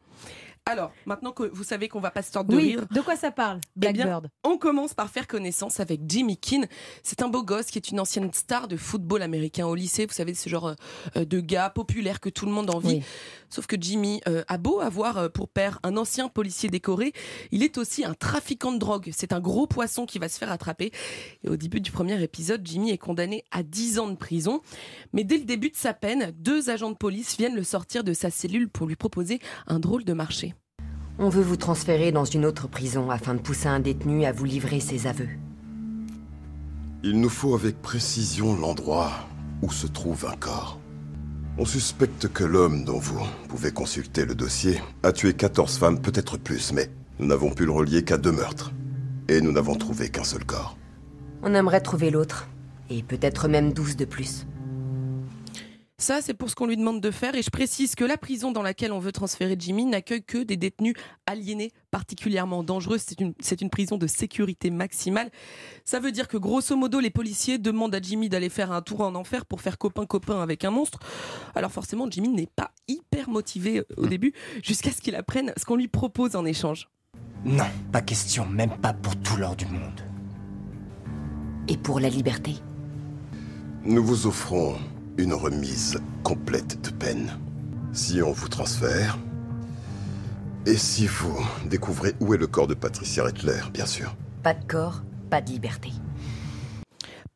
Speaker 5: Alors, maintenant que vous savez qu'on va pas se tordre de
Speaker 3: Oui,
Speaker 5: rire,
Speaker 3: de quoi ça parle
Speaker 5: eh bien,
Speaker 3: Blackbird?
Speaker 5: on commence par faire connaissance avec Jimmy Keane. C'est un beau gosse qui est une ancienne star de football américain au lycée. Vous savez, ce genre euh, de gars populaire que tout le monde envie.
Speaker 3: Oui.
Speaker 5: Sauf que Jimmy euh, a beau avoir euh, pour père un ancien policier décoré, il est aussi un trafiquant de drogue. C'est un gros poisson qui va se faire attraper. Et au début du premier épisode, Jimmy est condamné à 10 ans de prison. Mais dès le début de sa peine, deux agents de police viennent le sortir de sa cellule pour lui proposer un drôle de marché.
Speaker 17: On veut vous transférer dans une autre prison afin de pousser un détenu à vous livrer ses aveux.
Speaker 18: Il nous faut avec précision l'endroit où se trouve un corps. On suspecte que l'homme dont vous pouvez consulter le dossier a tué 14 femmes, peut-être plus, mais nous n'avons pu le relier qu'à deux meurtres. Et nous n'avons trouvé qu'un seul corps.
Speaker 17: On aimerait trouver l'autre. Et peut-être même 12 de plus.
Speaker 5: Ça, c'est pour ce qu'on lui demande de faire. Et je précise que la prison dans laquelle on veut transférer Jimmy n'accueille que des détenus aliénés particulièrement dangereux. C'est une, c'est une prison de sécurité maximale. Ça veut dire que grosso modo, les policiers demandent à Jimmy d'aller faire un tour en enfer pour faire copain-copain avec un monstre. Alors forcément, Jimmy n'est pas hyper motivé au début jusqu'à ce qu'il apprenne ce qu'on lui propose en échange.
Speaker 19: Non, pas question, même pas pour tout l'or du monde.
Speaker 17: Et pour la liberté?
Speaker 18: Nous vous offrons une remise complète de peine. Si on vous transfère. Et si vous découvrez où est le corps de Patricia Rettler, bien sûr.
Speaker 17: Pas de corps, pas de liberté.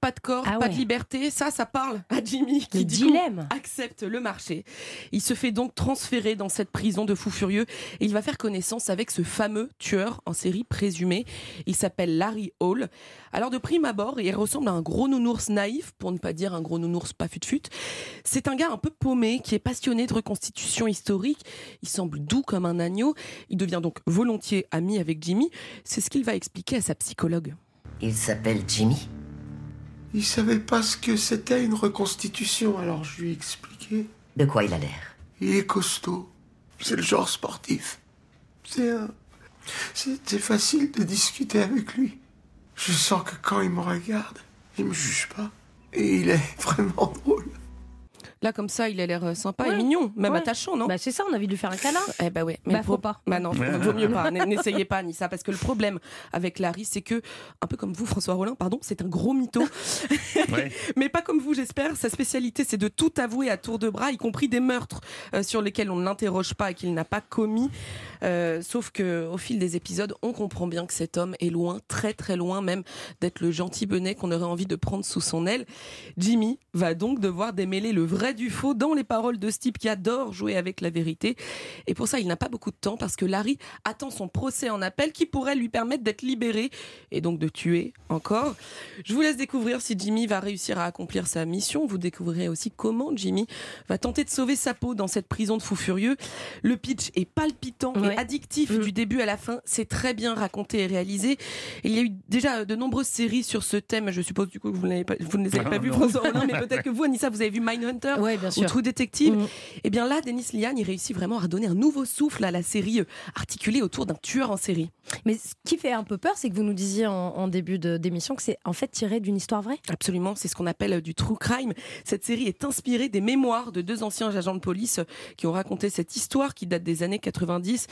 Speaker 5: Pas de corps,
Speaker 3: Ah
Speaker 5: pas
Speaker 3: ouais.
Speaker 5: de liberté, ça, ça parle à Jimmy qui
Speaker 3: Le
Speaker 5: coup,
Speaker 3: dilemme.
Speaker 5: accepte le marché. Il se fait donc transférer dans cette prison de fous furieux et il va faire connaissance avec ce fameux tueur en série présumé. Il s'appelle Larry Hall. Alors de prime abord, il ressemble à un gros nounours naïf, pour ne pas dire un gros nounours pas fut-fut. C'est un gars un peu paumé qui est passionné de reconstitution historique. Il semble doux comme un agneau. Il devient donc volontiers ami avec Jimmy. C'est ce qu'il va expliquer à sa psychologue.
Speaker 17: Il s'appelle Jimmy
Speaker 20: Il savait pas ce que c'était une reconstitution, alors je lui ai expliqué.
Speaker 17: De quoi il a l'air?
Speaker 20: Il est costaud. C'est le genre sportif. C'est un... C'est facile de discuter avec lui. Je sens que quand il me regarde, il me juge pas. Et il est vraiment drôle.
Speaker 5: Là, comme ça, il a l'air euh, sympa et mignon, même
Speaker 3: Ouais.
Speaker 5: attachant, non?
Speaker 3: Bah c'est ça, on a envie de lui faire un câlin.
Speaker 5: Eh bah ouais, mais
Speaker 3: Bah, faut pas.
Speaker 5: Bah non, vaut mieux pas. N'essayez pas ni ça, parce que le problème avec Larry, c'est que, un peu comme vous, François Rollin, pardon, c'est un gros mytho. mais pas comme vous, j'espère. Sa spécialité, c'est de tout avouer à tour de bras, y compris des meurtres euh, sur lesquels on ne l'interroge pas et qu'il n'a pas commis. Euh, sauf que, au fil des épisodes, on comprend bien que cet homme est loin, très très loin même, d'être le gentil benet qu'on aurait envie de prendre sous son aile. Jimmy va donc devoir démêler le vrai du faux dans les paroles de ce type qui adore jouer avec la vérité. Et pour ça, il n'a pas beaucoup de temps parce que Larry attend son procès en appel qui pourrait lui permettre d'être libéré et donc de tuer encore. Je vous laisse découvrir si Jimmy va réussir à accomplir sa mission. Vous découvrirez aussi comment Jimmy va tenter de sauver sa peau dans cette prison de fous furieux. Le pitch est palpitant et addictif du début à la fin. C'est très bien raconté et réalisé. Il y a eu déjà de nombreuses séries sur ce thème. Je suppose du coup que vous, n'avez pas, vous ne les avez pas vues. François Rollin, mais peut-être que vous, Anissa, vous avez vu Mindhunter Inspector
Speaker 3: Ouais, bien
Speaker 5: ou
Speaker 3: sûr.
Speaker 5: True Detective.
Speaker 3: Mhm.
Speaker 5: Et bien là, Denis Lian, il réussit vraiment à donner un nouveau souffle à la série euh, articulée autour d'un tueur en série.
Speaker 3: Mais ce qui fait un peu peur, c'est que vous nous disiez en, en début d'émission que c'est en fait tiré d'une histoire vraie.
Speaker 5: Absolument, c'est ce qu'on appelle euh, du true crime. Cette série est inspirée des mémoires de deux anciens agents de police euh, qui ont raconté cette histoire qui date des années 90.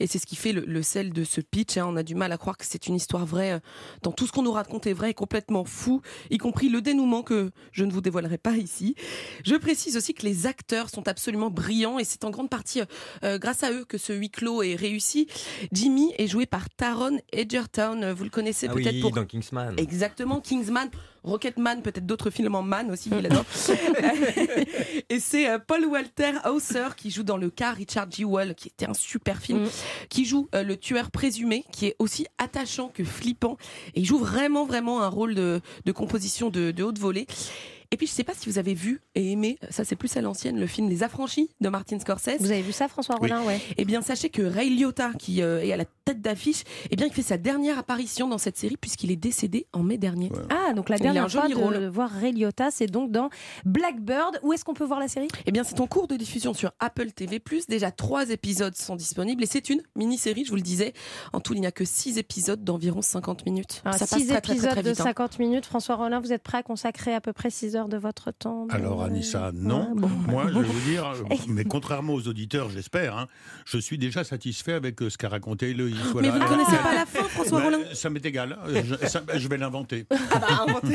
Speaker 5: Et c'est ce qui fait le, le sel de ce pitch. hein. On a du mal à croire que c'est une histoire vraie. Dans tout ce qu'on nous raconte est vrai et complètement fou, y compris le dénouement que je ne vous dévoilerai pas ici. Je précise aussi que les acteurs sont absolument brillants et c'est en grande partie euh, euh, grâce à eux que ce huis clos est réussi. Jimmy est joué par Taron Egerton. Euh, Vous le connaissez
Speaker 6: Ah
Speaker 5: peut-être
Speaker 6: oui,
Speaker 5: pour
Speaker 6: dans Kingsman.
Speaker 5: Exactement, Kingsman, Rocketman, peut-être d'autres films en man aussi, il adore. et c'est euh, Paul Walter Hauser qui joue dans le cas Richard Jewell, qui était un super film,
Speaker 3: Mm.
Speaker 5: qui joue euh, le tueur présumé, qui est aussi attachant que flippant. Et il joue vraiment, vraiment un rôle de, de composition de, de haute volée. Et puis, je sais pas si vous avez vu et aimé, ça c'est plus à l'ancienne, le film Les Affranchis de Martin Scorsese.
Speaker 3: Vous avez vu ça, François Rollin Ouais.
Speaker 5: Eh bien, sachez que Ray Liotta, qui euh, est à la tête d'affiche, eh bien, il fait sa dernière apparition dans cette série puisqu'il est décédé en mai dernier.
Speaker 3: Ah, donc la dernière fois de
Speaker 5: rôle.
Speaker 3: voir Ray Liotta, c'est donc dans Blackbird. Où est-ce qu'on peut voir la série?
Speaker 5: Eh bien, c'est en cours de diffusion sur Apple TV+. Déjà, trois épisodes sont disponibles et c'est une mini-série, je vous le disais. En tout, il n'y a que six épisodes d'environ 50 minutes.
Speaker 3: Alors,
Speaker 5: Ça passe
Speaker 3: six
Speaker 5: très, très,
Speaker 3: épisodes
Speaker 5: très, très
Speaker 3: de
Speaker 5: vite. hein.
Speaker 3: 50 minutes. François Rollin, vous êtes prêt à consacrer à peu près 6 heures de votre temps
Speaker 4: Alors Anissa, non.
Speaker 3: Ouais, bon.
Speaker 4: Moi, je vais vous dire, euh, mais contrairement aux auditeurs, j'espère, hein, je suis déjà satisfait avec euh, ce qu'a raconté Eloïse.
Speaker 5: Mais vous ne connaissez pas la fin, François
Speaker 4: Bah, Ça m'est égal. euh, Je, ça- je vais l'inventer.
Speaker 5: Ah bah.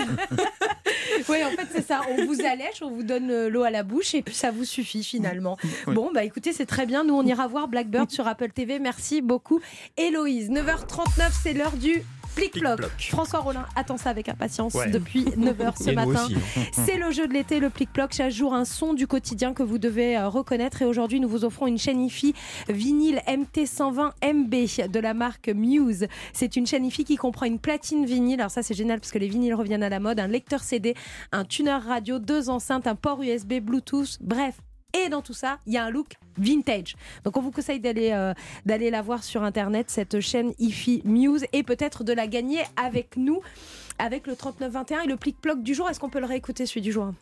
Speaker 3: Oui, en fait, c'est ça. On vous allèche, on vous donne euh, l'eau à la bouche et puis ça vous suffit finalement.
Speaker 4: Oui.
Speaker 3: Bon, bah écoutez, c'est très bien. Nous, on ira voir Blackbird sur Apple TV. Merci beaucoup, Héloïse. 9h39, c'est l'heure du Plic-ploc. François Rollin attend ça avec impatience
Speaker 4: Ouais.
Speaker 3: depuis 9h ce matin.
Speaker 6: hein.
Speaker 3: C'est le jeu de l'été, le Plic-ploc. Chaque jour, un son du quotidien que vous devez euh, reconnaître. Et aujourd'hui, nous vous offrons une chaîne IFI vinyle MT120MB de la marque Muse. C'est une chaîne IFI qui comprend une platine vinyle. Alors ça, c'est génial parce que les vinyles reviennent à la mode. Un lecteur CD, un tuner radio, deux enceintes, un port USB, Bluetooth. Bref. Et dans tout ça, il y a un look vintage. Donc on vous conseille d'aller euh, d'aller la voir sur internet cette chaîne IFI Muse et peut-être de la gagner avec nous avec le 3921 et le plic-ploc du jour. Est-ce qu'on peut le réécouter celui du jour?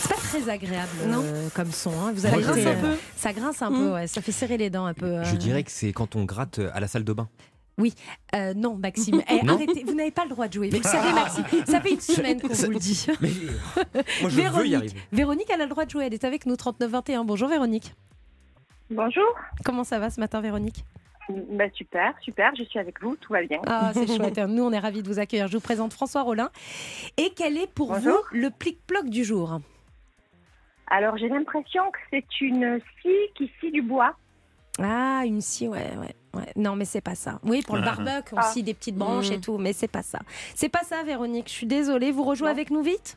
Speaker 3: C'est pas très agréable
Speaker 5: Non.
Speaker 3: euh, comme son. hein. Vous
Speaker 6: Ça
Speaker 3: avez
Speaker 6: grince
Speaker 3: été,
Speaker 6: un peu.
Speaker 3: euh, Ça grince un peu, ouais. Ça fait serrer les dents un peu. euh.
Speaker 6: Je dirais que c'est quand on gratte à la salle de bain.
Speaker 3: Oui, Euh, non, Maxime. Eh,
Speaker 6: Non
Speaker 3: arrêtez, vous n'avez pas le droit de jouer. Vous savez, Maxime, ça fait une semaine qu'on vous le dit.
Speaker 6: Mais moi, je veux y
Speaker 3: Véronique,
Speaker 6: arriver.
Speaker 3: Véronique, elle a le droit de jouer. Elle est avec nous, 3921. Bonjour, Véronique.
Speaker 21: Bonjour.
Speaker 3: Comment ça va ce matin, Véronique?
Speaker 21: Bah, super, super, je suis avec vous, tout va bien.
Speaker 3: Ah, c'est chouette. Nous, on est ravis de vous accueillir. Je vous présente François Rollin. Et quel est pour
Speaker 21: Bonjour.
Speaker 3: vous le plic-ploc du jour?
Speaker 21: Alors, j'ai l'impression que c'est une scie qui scie du bois.
Speaker 3: Ah, une scie, ouais, ouais. ouais. Non, mais c'est pas ça. Oui, pour le
Speaker 4: Ah.
Speaker 3: barbecue, on
Speaker 21: Ah.
Speaker 3: scie des petites branches et tout, mais c'est pas ça. C'est pas ça, Véronique. Je suis désolée. Vous rejouez avec nous vite?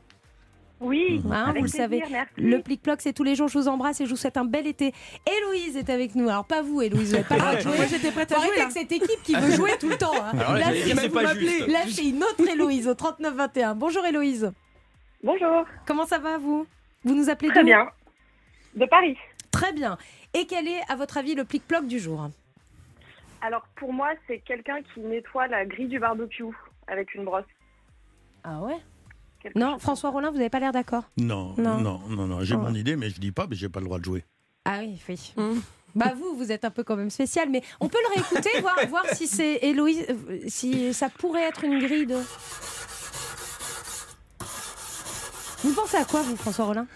Speaker 21: Oui,
Speaker 3: Hein,
Speaker 21: avec
Speaker 3: vous le
Speaker 21: plaisir,
Speaker 3: savez,
Speaker 21: merci.
Speaker 3: le plic-ploc, c'est tous les jours. Je vous embrasse et je vous souhaite un bel été. Héloïse est avec nous. Alors, pas vous, Héloïse, vous pas de jouer.
Speaker 5: Moi, j'étais prête à jouer,
Speaker 3: avec cette équipe qui veut jouer tout le temps. hein.
Speaker 6: Alors là,
Speaker 3: Là, c'est-
Speaker 6: c'est
Speaker 5: vous
Speaker 6: pas
Speaker 5: m'appelez.
Speaker 6: juste.
Speaker 3: Là, c'est une autre Héloïse au 3921. Bonjour Héloïse.
Speaker 21: Bonjour.
Speaker 3: Comment ça va, vous? Vous nous appelez
Speaker 21: Très
Speaker 3: d'où?
Speaker 21: bien. De Paris.
Speaker 3: Très bien. Et quel est, à votre avis, le plic-ploc du jour
Speaker 21: Alors, pour moi, c'est quelqu'un qui nettoie la grille du barbecue avec une brosse.
Speaker 3: Ah ouais
Speaker 21: Quelque
Speaker 3: Non,
Speaker 21: chose
Speaker 3: François Rollin, vous n'avez pas l'air d'accord
Speaker 4: Non,
Speaker 3: Non.
Speaker 4: non, non, non. J'ai
Speaker 3: Oh.
Speaker 4: mon idée, mais je dis pas, mais j'ai pas le droit de jouer.
Speaker 3: Ah oui, oui. Bah vous, vous êtes un peu quand même spécial, mais on peut le réécouter, voir, voir si c'est Héloïse, euh, si ça pourrait être une grille de... Vous pensez à quoi, vous, François Rollin?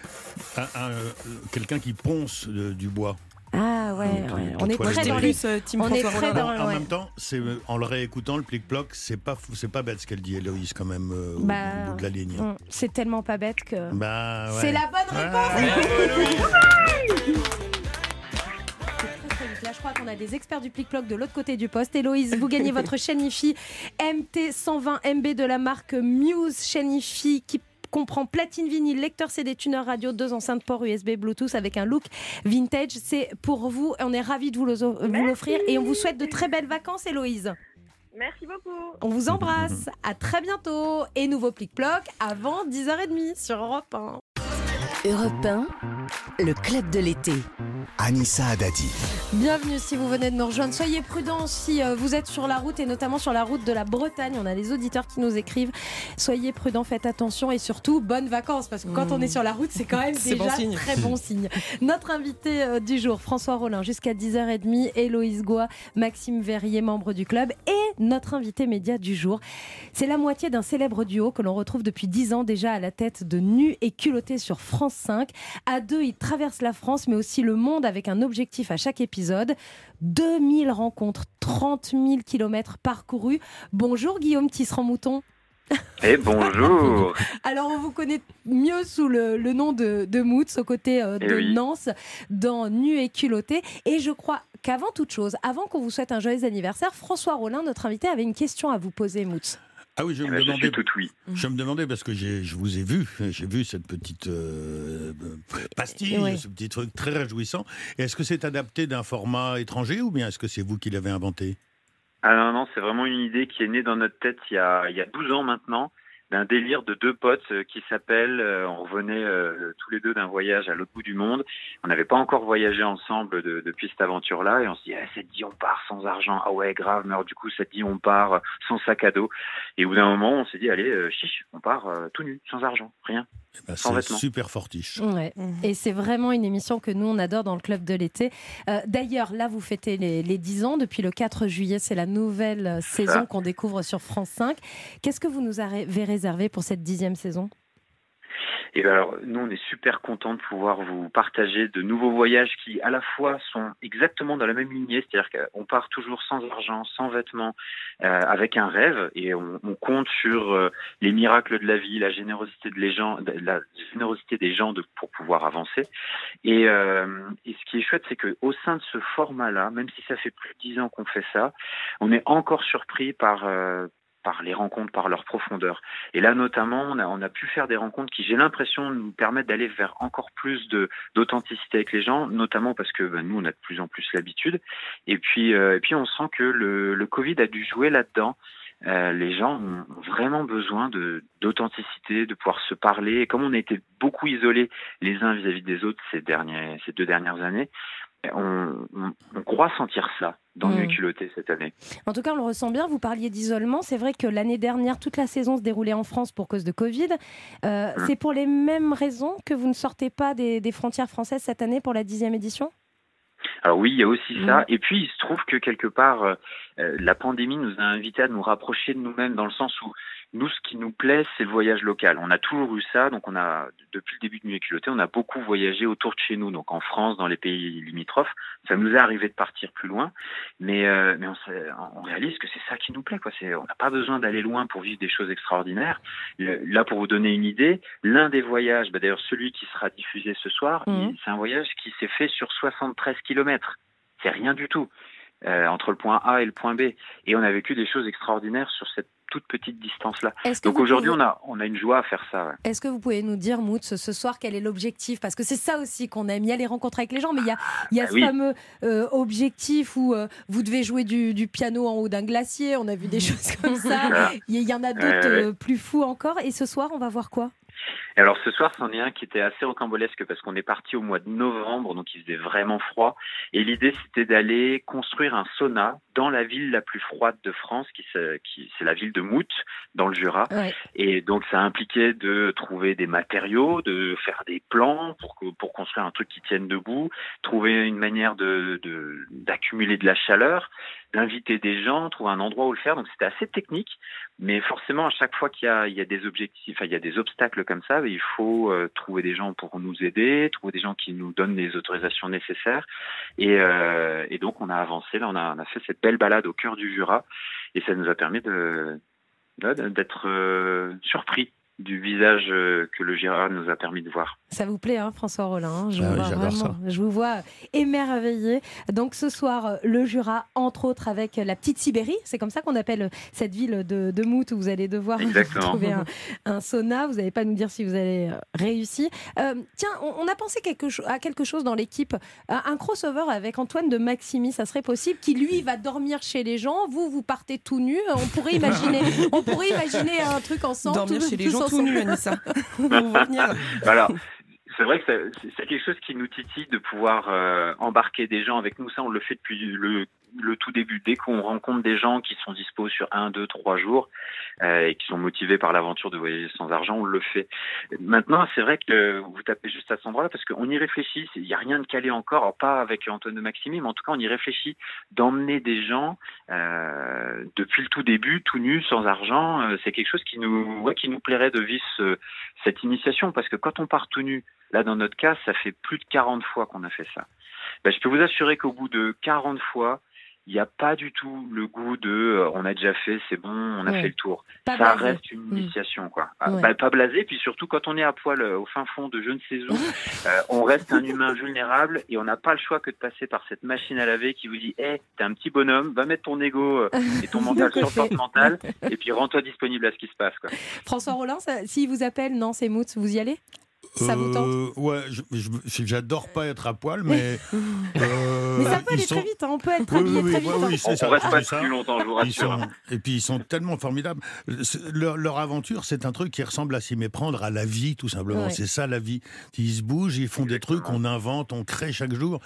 Speaker 4: Un, euh, Quelqu'un qui ponce euh, du bois.
Speaker 3: Ah ouais,
Speaker 4: Donc,
Speaker 3: ouais.
Speaker 4: euh,
Speaker 3: on est très dans les... On est
Speaker 5: François
Speaker 3: très
Speaker 5: Rollin.
Speaker 3: dans
Speaker 4: En
Speaker 3: ouais.
Speaker 4: même temps, c'est en le réécoutant le plic-ploc, c'est pas fou- c'est pas bête ce qu'elle dit, Héloïse, quand même, euh, au-
Speaker 3: Bah,
Speaker 4: au bout de la ligne.
Speaker 3: C'est tellement pas bête que...
Speaker 4: Bah, ouais.
Speaker 3: C'est la bonne
Speaker 4: Ouais.
Speaker 3: réponse. Là, je crois qu'on a des experts du plic-ploc de l'autre côté du poste. Héloïse, vous gagnez votre chaîne IFI MT120MB de la marque Muse, chaîne IFI qui comprend platine vinyle, lecteur CD, tuner radio, deux enceintes port USB, Bluetooth avec un look vintage. C'est pour vous. On est ravis de vous l'offrir et on vous souhaite de très belles vacances, Héloïse.
Speaker 21: Merci beaucoup.
Speaker 3: On vous embrasse. À très bientôt. Et nouveau plic-ploc avant 10h30 sur Europe 1.
Speaker 1: Europe 1, le club de l'été.
Speaker 2: Anissa Dadi.
Speaker 3: Bienvenue si vous venez de nous rejoindre. Soyez prudents si euh, vous êtes sur la route et notamment sur la route de la Bretagne. On a des auditeurs qui nous écrivent. Soyez prudents, faites attention et surtout bonnes vacances parce que quand on est sur la route, c'est quand même déjà
Speaker 5: bon signe.
Speaker 3: très bon signe. Notre invité euh, du jour, François Rollin, jusqu'à 10h30, Héloïse Goua, Maxime Verrier, membre du club et notre invité média du jour. C'est la moitié d'un célèbre duo que l'on retrouve depuis 10 ans déjà à la tête de Nu et Culotté sur France 5. À deux, ils traversent la France mais aussi le monde avec un objectif à chaque épisode. 2000 rencontres, 30 000 kilomètres parcourus. Bonjour Guillaume Tisserand-Mouton.
Speaker 22: Et bonjour
Speaker 3: Alors, on vous connaît mieux sous le, le nom de, de Moots, aux côtés euh,
Speaker 22: Eh
Speaker 3: de
Speaker 22: oui.
Speaker 3: Nance, dans Nu et culotté. Et je crois qu'avant toute chose, avant qu'on vous souhaite un joyeux anniversaire, François Rollin, notre invité, avait une question à vous poser, Moots.
Speaker 4: Ah oui, je me
Speaker 22: je
Speaker 4: demandais.
Speaker 22: tout oui.
Speaker 4: Je me demandais parce que j'ai- je vous ai vu, j'ai vu cette petite euh, pastille,
Speaker 22: Oui.
Speaker 4: ce petit truc très réjouissant. Est-ce que c'est adapté d'un format étranger ou bien est-ce que c'est vous qui l'avez inventé?
Speaker 22: Ah non, non, c'est vraiment une idée qui est née dans notre tête il y a, il y a 12 ans maintenant, d'un délire de deux potes euh, qui s'appellent, euh, on revenait euh, tous les deux d'un voyage à l'autre bout du monde, on n'avait pas encore voyagé ensemble de- depuis cette aventure-là, et on se dit, ah, ça dit on part sans argent, ah ouais, grave, mais alors du coup, ça te dit on part sans sac à dos, et au bout d'un moment, on s'est dit, allez, chiche, on part tout nu, sans argent, rien, Sans
Speaker 4: C'est super fortiche.
Speaker 3: Ouais. Et c'est vraiment une émission que nous, on adore dans le club de l'été. Euh, D'ailleurs, là, vous fêtez les, les 10 ans. Depuis le 4 juillet, c'est la nouvelle euh, saison qu'on découvre sur France 5. Qu'est-ce que vous nous avez réservé pour cette dixième saison?
Speaker 22: Et ben alors, nous, on est super contents de pouvoir vous partager de nouveaux voyages qui, à la fois, sont exactement dans la même lignée, c'est-à-dire qu'on part toujours sans argent, sans vêtements, euh, avec un rêve, et on, on compte sur euh, les miracles de la vie, la générosité de les gens, la générosité des gens de, pour pouvoir avancer. Et, euh, et ce qui est chouette, c'est que au sein de ce format-là, même si ça fait plus de dix ans qu'on fait ça, on est encore surpris par euh, par les rencontres, par leur profondeur. Et là, notamment, on a, on a pu faire des rencontres qui, j'ai l'impression, nous permettent d'aller vers encore plus d'authenticité avec les gens, notamment parce que ben, nous, on a de plus en plus l'habitude. Et puis, euh, et puis, on sent que le, le Covid a dû jouer là-dedans. Euh, les gens ont ont vraiment besoin de d'authenticité, de pouvoir se parler. Et comme on a été beaucoup isolés les uns vis-à-vis des autres ces derniers, ces deux dernières années, on, on, on croit sentir ça dans
Speaker 3: Mm.
Speaker 22: Mieux culotté cette année.
Speaker 3: En tout cas, on le ressent bien. Vous parliez d'isolement. C'est vrai que l'année dernière, toute la saison se déroulait en France pour cause de Covid. Euh, C'est pour les mêmes raisons que vous ne sortez pas des, des frontières françaises cette année pour la dixième édition?
Speaker 22: Alors oui, il y a aussi
Speaker 3: Mm.
Speaker 22: ça. Et puis, il se trouve que quelque part, euh, euh, la pandémie nous a invités à nous rapprocher de nous-mêmes dans le sens où nous, ce qui nous plaît, c'est le voyage local. On a toujours eu ça. Donc, on a, depuis le début de Nuit et Culotté, on a beaucoup voyagé autour de chez nous. Donc, en France, dans les pays limitrophes. Ça nous est arrivé de partir plus loin. Mais, euh, mais on, on réalise que c'est ça qui nous plaît, quoi. C'est, on n'a pas besoin d'aller loin pour vivre des choses extraordinaires. Le- là, pour vous donner une idée, l'un des voyages, bah, d'ailleurs, celui qui sera diffusé ce soir, il- c'est un voyage qui s'est fait sur 73 kilomètres. C'est rien du tout euh, entre le point A et le point B. Et on a vécu des choses extraordinaires sur cette toute petite distance-là.
Speaker 3: Est-ce que
Speaker 22: Donc aujourd'hui,
Speaker 3: pouvez-
Speaker 22: on a, on a une joie à faire ça. ouais.
Speaker 3: Est-ce que vous pouvez nous dire, Moots, ce soir, quel est l'objectif? Parce que c'est ça aussi qu'on aime. Il y a les rencontres avec les gens, mais il y a, il y a
Speaker 22: Bah
Speaker 3: ce
Speaker 22: oui.
Speaker 3: fameux euh, objectif où euh, vous devez jouer du, du piano en haut d'un glacier. On a vu des choses comme ça.
Speaker 22: Ah.
Speaker 3: Il y, en a d'autres
Speaker 22: Ouais, ouais.
Speaker 3: euh, plus fous encore. Et ce soir, on va voir quoi?
Speaker 22: Et alors ce soir, c'en est un qui était assez rocambolesque parce qu'on est parti au mois de novembre, donc il faisait vraiment froid. Et l'idée, c'était d'aller construire un sauna dans la ville la plus froide de France, qui, qui c'est la ville de Mout, dans le Jura. Et donc ça impliquait de trouver des matériaux, de faire des plans pour, que- pour construire un truc qui tienne debout, trouver une manière de, de- d'accumuler de la chaleur, d'inviter des gens, trouver un endroit où le faire. Donc c'était assez technique, mais forcément à chaque fois qu'il y a, il y a des objectifs, enfin, il y a des obstacles comme ça, il faut euh, trouver des gens pour nous aider, trouver des gens qui nous donnent les autorisations nécessaires. Et, euh, donc on a avancé, là on a, fait cette belle balade au cœur du Jura, et ça nous a permis d'être euh, surpris du visage euh, que le Jura nous a permis de voir.
Speaker 3: Ça vous plaît, hein, François Rollin hein je,
Speaker 22: Ah
Speaker 3: vous
Speaker 22: oui,
Speaker 3: vois
Speaker 22: ça.
Speaker 3: je vous vois émerveillé. Donc ce soir, euh, le Jura, entre autres, avec la petite Sibérie. C'est comme ça qu'on appelle cette ville de, de Mout où vous allez devoir trouver un, un sauna. Vous n'allez pas nous dire si vous allez euh, réussir. Euh, tiens, on, on a pensé quelque à quelque chose dans l'équipe. Un, un crossover avec Antoine de Maximi, ça serait possible Qui lui va dormir chez les gens. Vous, vous partez tout nu. On pourrait imaginer, on pourrait imaginer un truc ensemble.
Speaker 5: Dormir
Speaker 3: tous-
Speaker 5: chez les
Speaker 3: tous
Speaker 5: gens tout
Speaker 3: ensemble.
Speaker 5: nus, Anissa.
Speaker 22: Alors, c'est vrai que c'est- c'est quelque chose qui nous titille de pouvoir euh, embarquer des gens avec nous. Ça, on le fait depuis le, le tout début. Dès qu'on rencontre des gens qui sont dispo sur un, deux, trois jours euh, et qui sont motivés par l'aventure de voyager sans argent, on le fait. Maintenant, c'est vrai que vous tapez juste à cet endroit-là parce qu'on y réfléchit. Il n'y a rien de calé encore, pas avec Antoine de Maximi, mais en tout cas, on y réfléchit d'emmener des gens euh, depuis le tout début, tout nus, sans argent. Euh, c'est quelque chose qui nous, ouais, qui nous plairait de vivre ce- cette initiation parce que quand on part tout nu, là dans notre cas, ça fait plus de 40 fois qu'on a fait ça. Ben, je peux vous assurer qu'au bout de 40 fois, il n'y a pas du tout le goût de euh, on a déjà fait, c'est bon, on a
Speaker 3: Ouais.
Speaker 22: fait le tour.
Speaker 3: Pas
Speaker 22: ça
Speaker 3: blasé.
Speaker 22: reste une
Speaker 3: Mm.
Speaker 22: initiation, quoi. Ah,
Speaker 3: Ouais.
Speaker 22: bah, pas blasé, puis surtout quand on est à poil euh, au fin fond de je ne sais où, euh, on reste un humain vulnérable et on n'a pas le choix que de passer par cette machine à laver qui vous dit Hé, t'es un petit bonhomme, va mettre ton ego et ton mental sur mentale et puis rends-toi disponible à ce qui se passe, quoi.
Speaker 3: François Rollin, s'il vous appelle, non, c'est Mout, vous y allez? Ça vous tente
Speaker 4: Euh, Ouais, j'adore pas être à poil, mais. euh,
Speaker 3: Mais ça peut
Speaker 4: ils
Speaker 3: aller
Speaker 4: sont-
Speaker 3: très vite, hein, on peut être
Speaker 4: Oui,
Speaker 3: habillé
Speaker 4: oui,
Speaker 3: très
Speaker 4: oui,
Speaker 3: vite.
Speaker 4: oui,
Speaker 3: hein.
Speaker 4: oui, c'est
Speaker 22: On
Speaker 4: ça,
Speaker 22: reste pas plus longtemps, je vous
Speaker 4: Ils
Speaker 22: rassure.
Speaker 4: sont- et puis ils sont tellement formidables. Leur, leur aventure, c'est un truc qui ressemble à s'y méprendre à la vie, tout simplement.
Speaker 3: Ouais.
Speaker 4: C'est ça la vie. Ils se bougent, ils font des trucs, on invente, on crée chaque jour.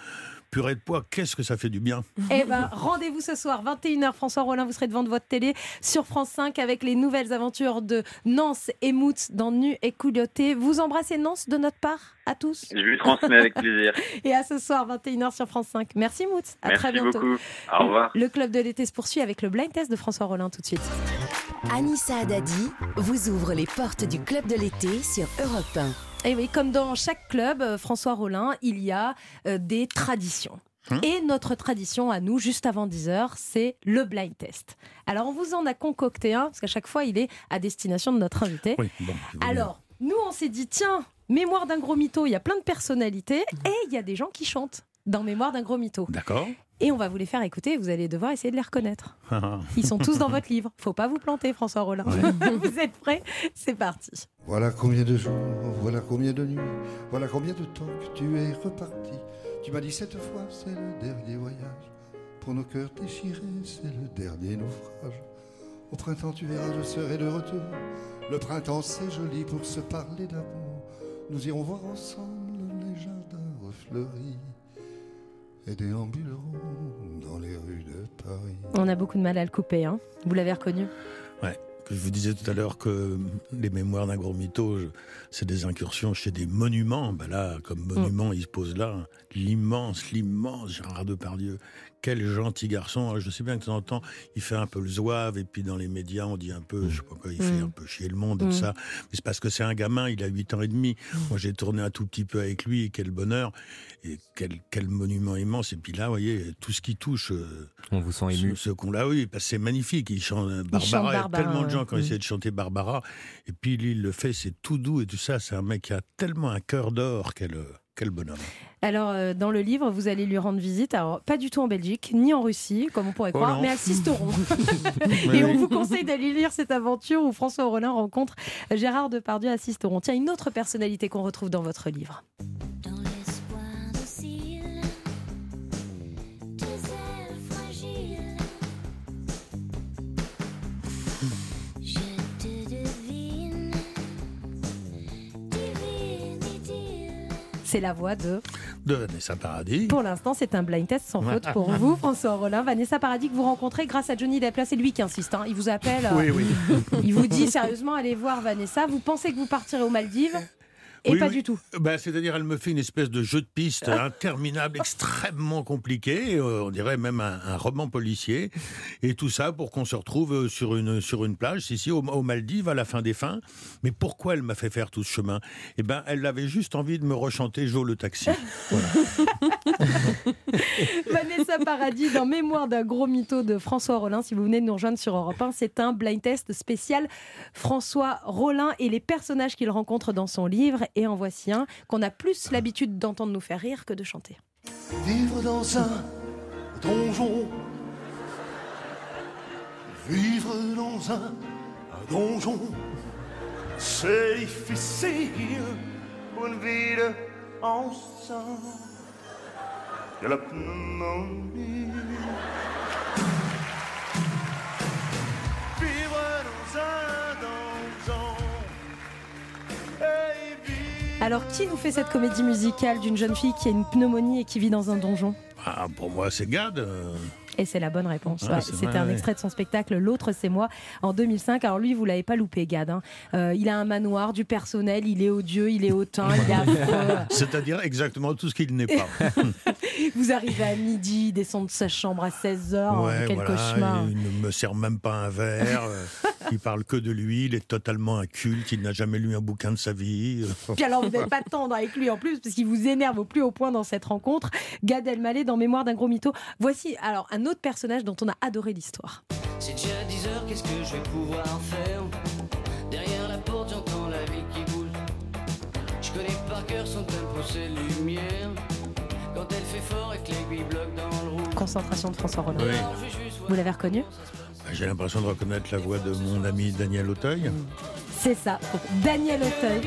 Speaker 4: Purée de poids, qu'est-ce que ça fait du bien
Speaker 3: Eh ben, rendez-vous ce soir, 21h. François Rollin, vous serez devant de votre télé sur France 5 avec les nouvelles aventures de Nance et Mout dans Nu et Couilloté. Vous embrassez Nance de notre part à tous.
Speaker 22: Je lui transmets avec plaisir.
Speaker 3: Et à ce soir, 21h sur France 5. Merci Mout. À
Speaker 22: Merci
Speaker 3: très bientôt.
Speaker 22: beaucoup. Au revoir.
Speaker 3: Le club de l'été se poursuit avec le blind test de François Rollin tout de suite.
Speaker 1: Anissa Haddadi vous ouvre les portes du club de l'été sur Europe 1.
Speaker 3: Et oui, comme dans chaque club, euh, François Rollin, il y a euh, des traditions.
Speaker 4: Hein
Speaker 3: Et notre tradition à nous, juste avant 10h, c'est le blind test. Alors, on vous en a concocté un, parce qu'à chaque fois, il est à destination de notre invité.
Speaker 4: Oui, bon,
Speaker 3: Alors, nous, on s'est dit, tiens, Mémoire d'un gros mytho, il y a plein de personnalités, et il y a des gens qui chantent dans Mémoire d'un gros mytho.
Speaker 4: D'accord.
Speaker 3: Et on va vous les faire écouter, et vous allez devoir essayer de les reconnaître. Ils sont tous dans votre livre. Faut pas vous planter, François Rollin. vous êtes prêts? C'est parti.
Speaker 23: Voilà combien de jours, voilà combien de nuits, voilà combien de temps que tu es reparti. Tu m'as dit cette fois, c'est le dernier voyage. Pour nos cœurs déchirés, c'est le dernier naufrage. Au printemps, tu verras, je serai de retour. Le printemps, c'est joli pour se parler d'amour. Nous irons voir ensemble les jardins refleuris et déambulerons dans les rues de Paris.
Speaker 3: On a beaucoup de mal à le couper, hein. Vous l'avez reconnu?
Speaker 4: Que je vous disais tout à l'heure que les mémoires d'un je- c'est des incursions chez des monuments. Ben là, comme monument, il se pose là. L'immense, l'immense Gérard Depardieu. Quel gentil garçon. Alors, Je sais bien que de temps en temps, il fait un peu le zouave, et puis dans les médias, on dit un peu, je sais pas quoi, il fait
Speaker 23: Mm.
Speaker 4: un peu chier le monde,
Speaker 23: Mm.
Speaker 4: tout ça. Mais c'est parce que c'est un gamin, il a 8 ans et demi. Moi, j'ai tourné un tout petit peu avec lui, et quel bonheur. Et quel, quel monument immense. Et puis là, vous voyez, tout ce qui touche.
Speaker 6: on vous sent ému.
Speaker 4: Ce, qu'on l'a, oui, parce que c'est magnifique. Il chante euh, Barbara.
Speaker 6: chante
Speaker 4: Il y a tellement de gens qui ont
Speaker 6: Mm.
Speaker 4: essayé de chanter Barbara. Et puis lui, il le fait, c'est tout doux et tout ça. C'est un mec qui a tellement un cœur d'or. Quel, euh, quel bonhomme.
Speaker 3: Alors, euh, dans le livre, vous allez lui rendre visite. Alors, pas du tout en Belgique, ni en Russie, comme on pourrait
Speaker 4: Oh
Speaker 3: croire,
Speaker 4: non.
Speaker 3: mais à Sisteron.
Speaker 4: Oui,
Speaker 3: Et on vous conseille d'aller lire cette aventure où François Rollin rencontre Gérard Depardieu à Sisteron. Tiens, une autre personnalité qu'on retrouve dans votre livre. C'est la voix de.
Speaker 4: De Vanessa Paradis.
Speaker 3: Pour l'instant, c'est un blind test sans faute pour vous, François Rollin. Vanessa Paradis, que vous rencontrez grâce à Johnny Depp. Là, c'est lui qui insiste. hein. Il vous appelle. euh,
Speaker 4: Oui, oui.
Speaker 3: Il vous dit sérieusement, allez voir Vanessa. Vous pensez que vous partirez aux Maldives Et
Speaker 4: Oui,
Speaker 3: pas
Speaker 4: oui.
Speaker 3: du tout.
Speaker 4: Ben, C'est-à-dire, elle me fait une espèce de jeu de piste interminable, extrêmement compliqué, euh, on dirait même un, un roman policier, et tout ça pour qu'on se retrouve euh, sur une, sur une plage, ici, aux, aux Maldives, à la fin des fins. Mais pourquoi elle m'a fait faire tout ce chemin? Eh ben, elle avait juste envie de me rechanter Joe le taxi. Voilà.
Speaker 3: Vanessa Paradis dans Mémoire d'un gros mytho de François Rollin. Si vous venez de nous rejoindre sur Europe 1, c'est un blind test spécial François Rollin et les personnages qu'il rencontre dans son livre. Et en voici un qu'on a plus l'habitude d'entendre nous faire rire que de chanter.
Speaker 23: Vivre dans un donjon. Vivre dans un donjon. C'est difficile pour une vie de ensemble. De la pneumonie.
Speaker 3: Alors, qui nous fait cette comédie musicale d'une jeune fille qui a une pneumonie et qui vit dans un donjon?
Speaker 4: Ah, pour moi, c'est Gad.
Speaker 3: Et c'est la bonne réponse.
Speaker 4: Ah,
Speaker 3: Ouais, C'était un
Speaker 4: ouais.
Speaker 3: extrait de son spectacle L'autre, c'est moi, en 2005. Alors lui, vous l'avez pas loupé, Gad. hein. Euh, il a un manoir, du personnel, il est odieux, il est hautain, il affreux.
Speaker 4: C'est-à-dire exactement tout ce qu'il n'est pas.
Speaker 3: Vous arrivez à midi, il descend de sa chambre à 16h.
Speaker 4: Ouais,
Speaker 3: quel
Speaker 4: voilà,
Speaker 3: cauchemar.
Speaker 4: Il ne me sert même pas un verre. euh, il parle que de lui. Il est totalement inculte. Il n'a jamais lu un bouquin de sa vie.
Speaker 3: Puis alors, vous n'êtes pas tendre avec lui en plus, parce qu'il vous énerve au plus haut point dans cette rencontre. Gad Elmaleh dans Mémoire d'un gros mytho. Voici alors un autre personnage dont on a adoré l'histoire.
Speaker 24: C'est déjà 10 heures, qu'est-ce que je vais pouvoir faire Derrière la porte, j'entends la ville qui bouge. Je connais par cœur son tempo, ses lumières. Quand elle fait fort et que l'aiguille bloque dans le rouge.
Speaker 3: Concentration de François Roland.
Speaker 4: Oui.
Speaker 3: Vous l'avez reconnu
Speaker 4: J'ai l'impression de reconnaître la voix de mon ami Daniel Auteuil.
Speaker 3: C'est ça, Daniel Auteuil.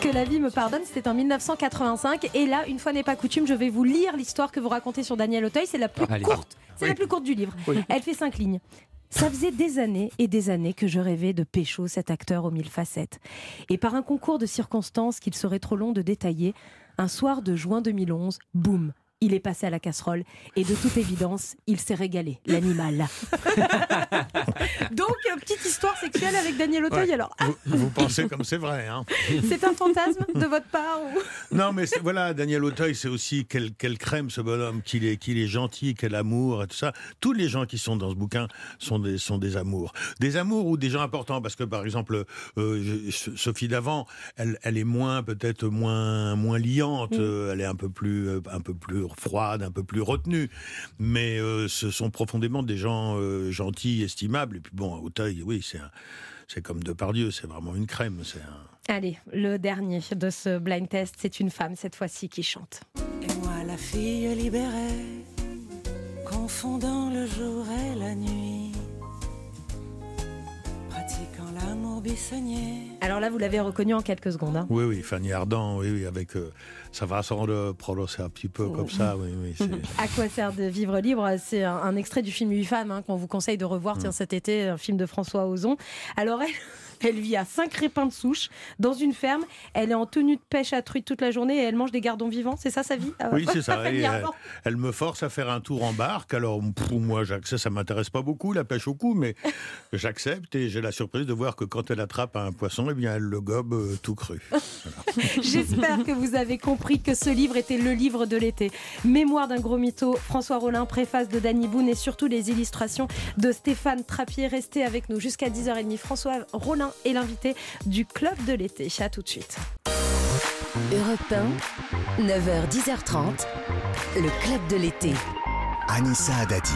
Speaker 3: Que la vie me pardonne, c'était en 1985. Et là, une fois n'est pas coutume, je vais vous lire l'histoire que vous racontez sur Daniel Auteuil. C'est la plus
Speaker 6: Allez.
Speaker 3: courte. C'est
Speaker 6: Oui.
Speaker 3: la plus courte du livre.
Speaker 6: Oui.
Speaker 3: Elle fait cinq lignes. Ça faisait des années et des années que je rêvais de pécho cet acteur aux mille facettes. Et par un concours de circonstances qu'il serait trop long de détailler, un soir de juin 2011, boum, il est passé à la casserole. Et de toute évidence, il s'est régalé, l'animal. Donc, euh, petite histoire sexuelle avec Daniel Auteuil.
Speaker 4: Ouais.
Speaker 3: Alors,
Speaker 4: Vous, vous pensez comme c'est vrai. Hein
Speaker 3: c'est un fantasme de votre part ou...
Speaker 4: non, mais voilà, Daniel Auteuil, c'est aussi quelle, quelle crème ce bonhomme, qu'il est, qu'il est gentil, quel amour et tout ça. Tous les gens qui sont dans ce bouquin sont des, sont des amours. Des amours ou des gens importants, parce que par exemple, euh, je- Sophie Davant, elle, elle est moins, peut-être moins, moins liante, euh, elle est un peu plus, un peu plus froide, un peu plus retenue. Mais euh, ce sont profondément des gens euh, gentils, estimables. Et puis bon, Auteuil, oui, c'est un- c'est comme Depardieu, c'est vraiment une crème. C'est un...
Speaker 3: Allez, le dernier de ce blind test, c'est une femme cette fois-ci qui chante.
Speaker 24: Et moi, la fille libérée, confondant le jour et la nuit.
Speaker 3: Alors là, vous l'avez reconnu en quelques secondes. hein.
Speaker 4: Oui, oui, Fanny Ardant, oui, oui, avec euh, sa façon de prononcer un petit peu comme ça, oui, oui.
Speaker 3: À quoi sert de vivre libre? C'est un, un extrait du film Huit femmes hein, qu'on vous conseille de revoir
Speaker 4: Mm.
Speaker 3: tiens, cet été, un film de François Ozon. Alors elle, elle vit à Saint-Crépin de Souche, dans une ferme. Elle est en tenue de pêche à truite toute la journée et elle mange des gardons vivants. C'est ça sa vie Ah,
Speaker 4: Oui, c'est ça. Euh,
Speaker 3: Ardant.
Speaker 4: elle me force à faire un tour en barque. Alors, pour moi, j'accepte. Ça m'intéresse pas beaucoup, la pêche au cou, mais j'accepte et j'ai la surprise de voir que quand elle attrape un poisson, eh bien, elle le gobe euh, tout cru.
Speaker 3: J'espère que vous avez compris que ce livre était le livre de l'été. Mémoire d'un gros mytho, François Rollin, préface de Danny Boone et surtout les illustrations de Stéphane Trappier. Restez avec nous jusqu'à 10h30. François Rollin est l'invité du Club de l'été. À tout de suite.
Speaker 1: Europe 1, 9h, 10h30, le club de l'été.
Speaker 2: Anissa Adadi.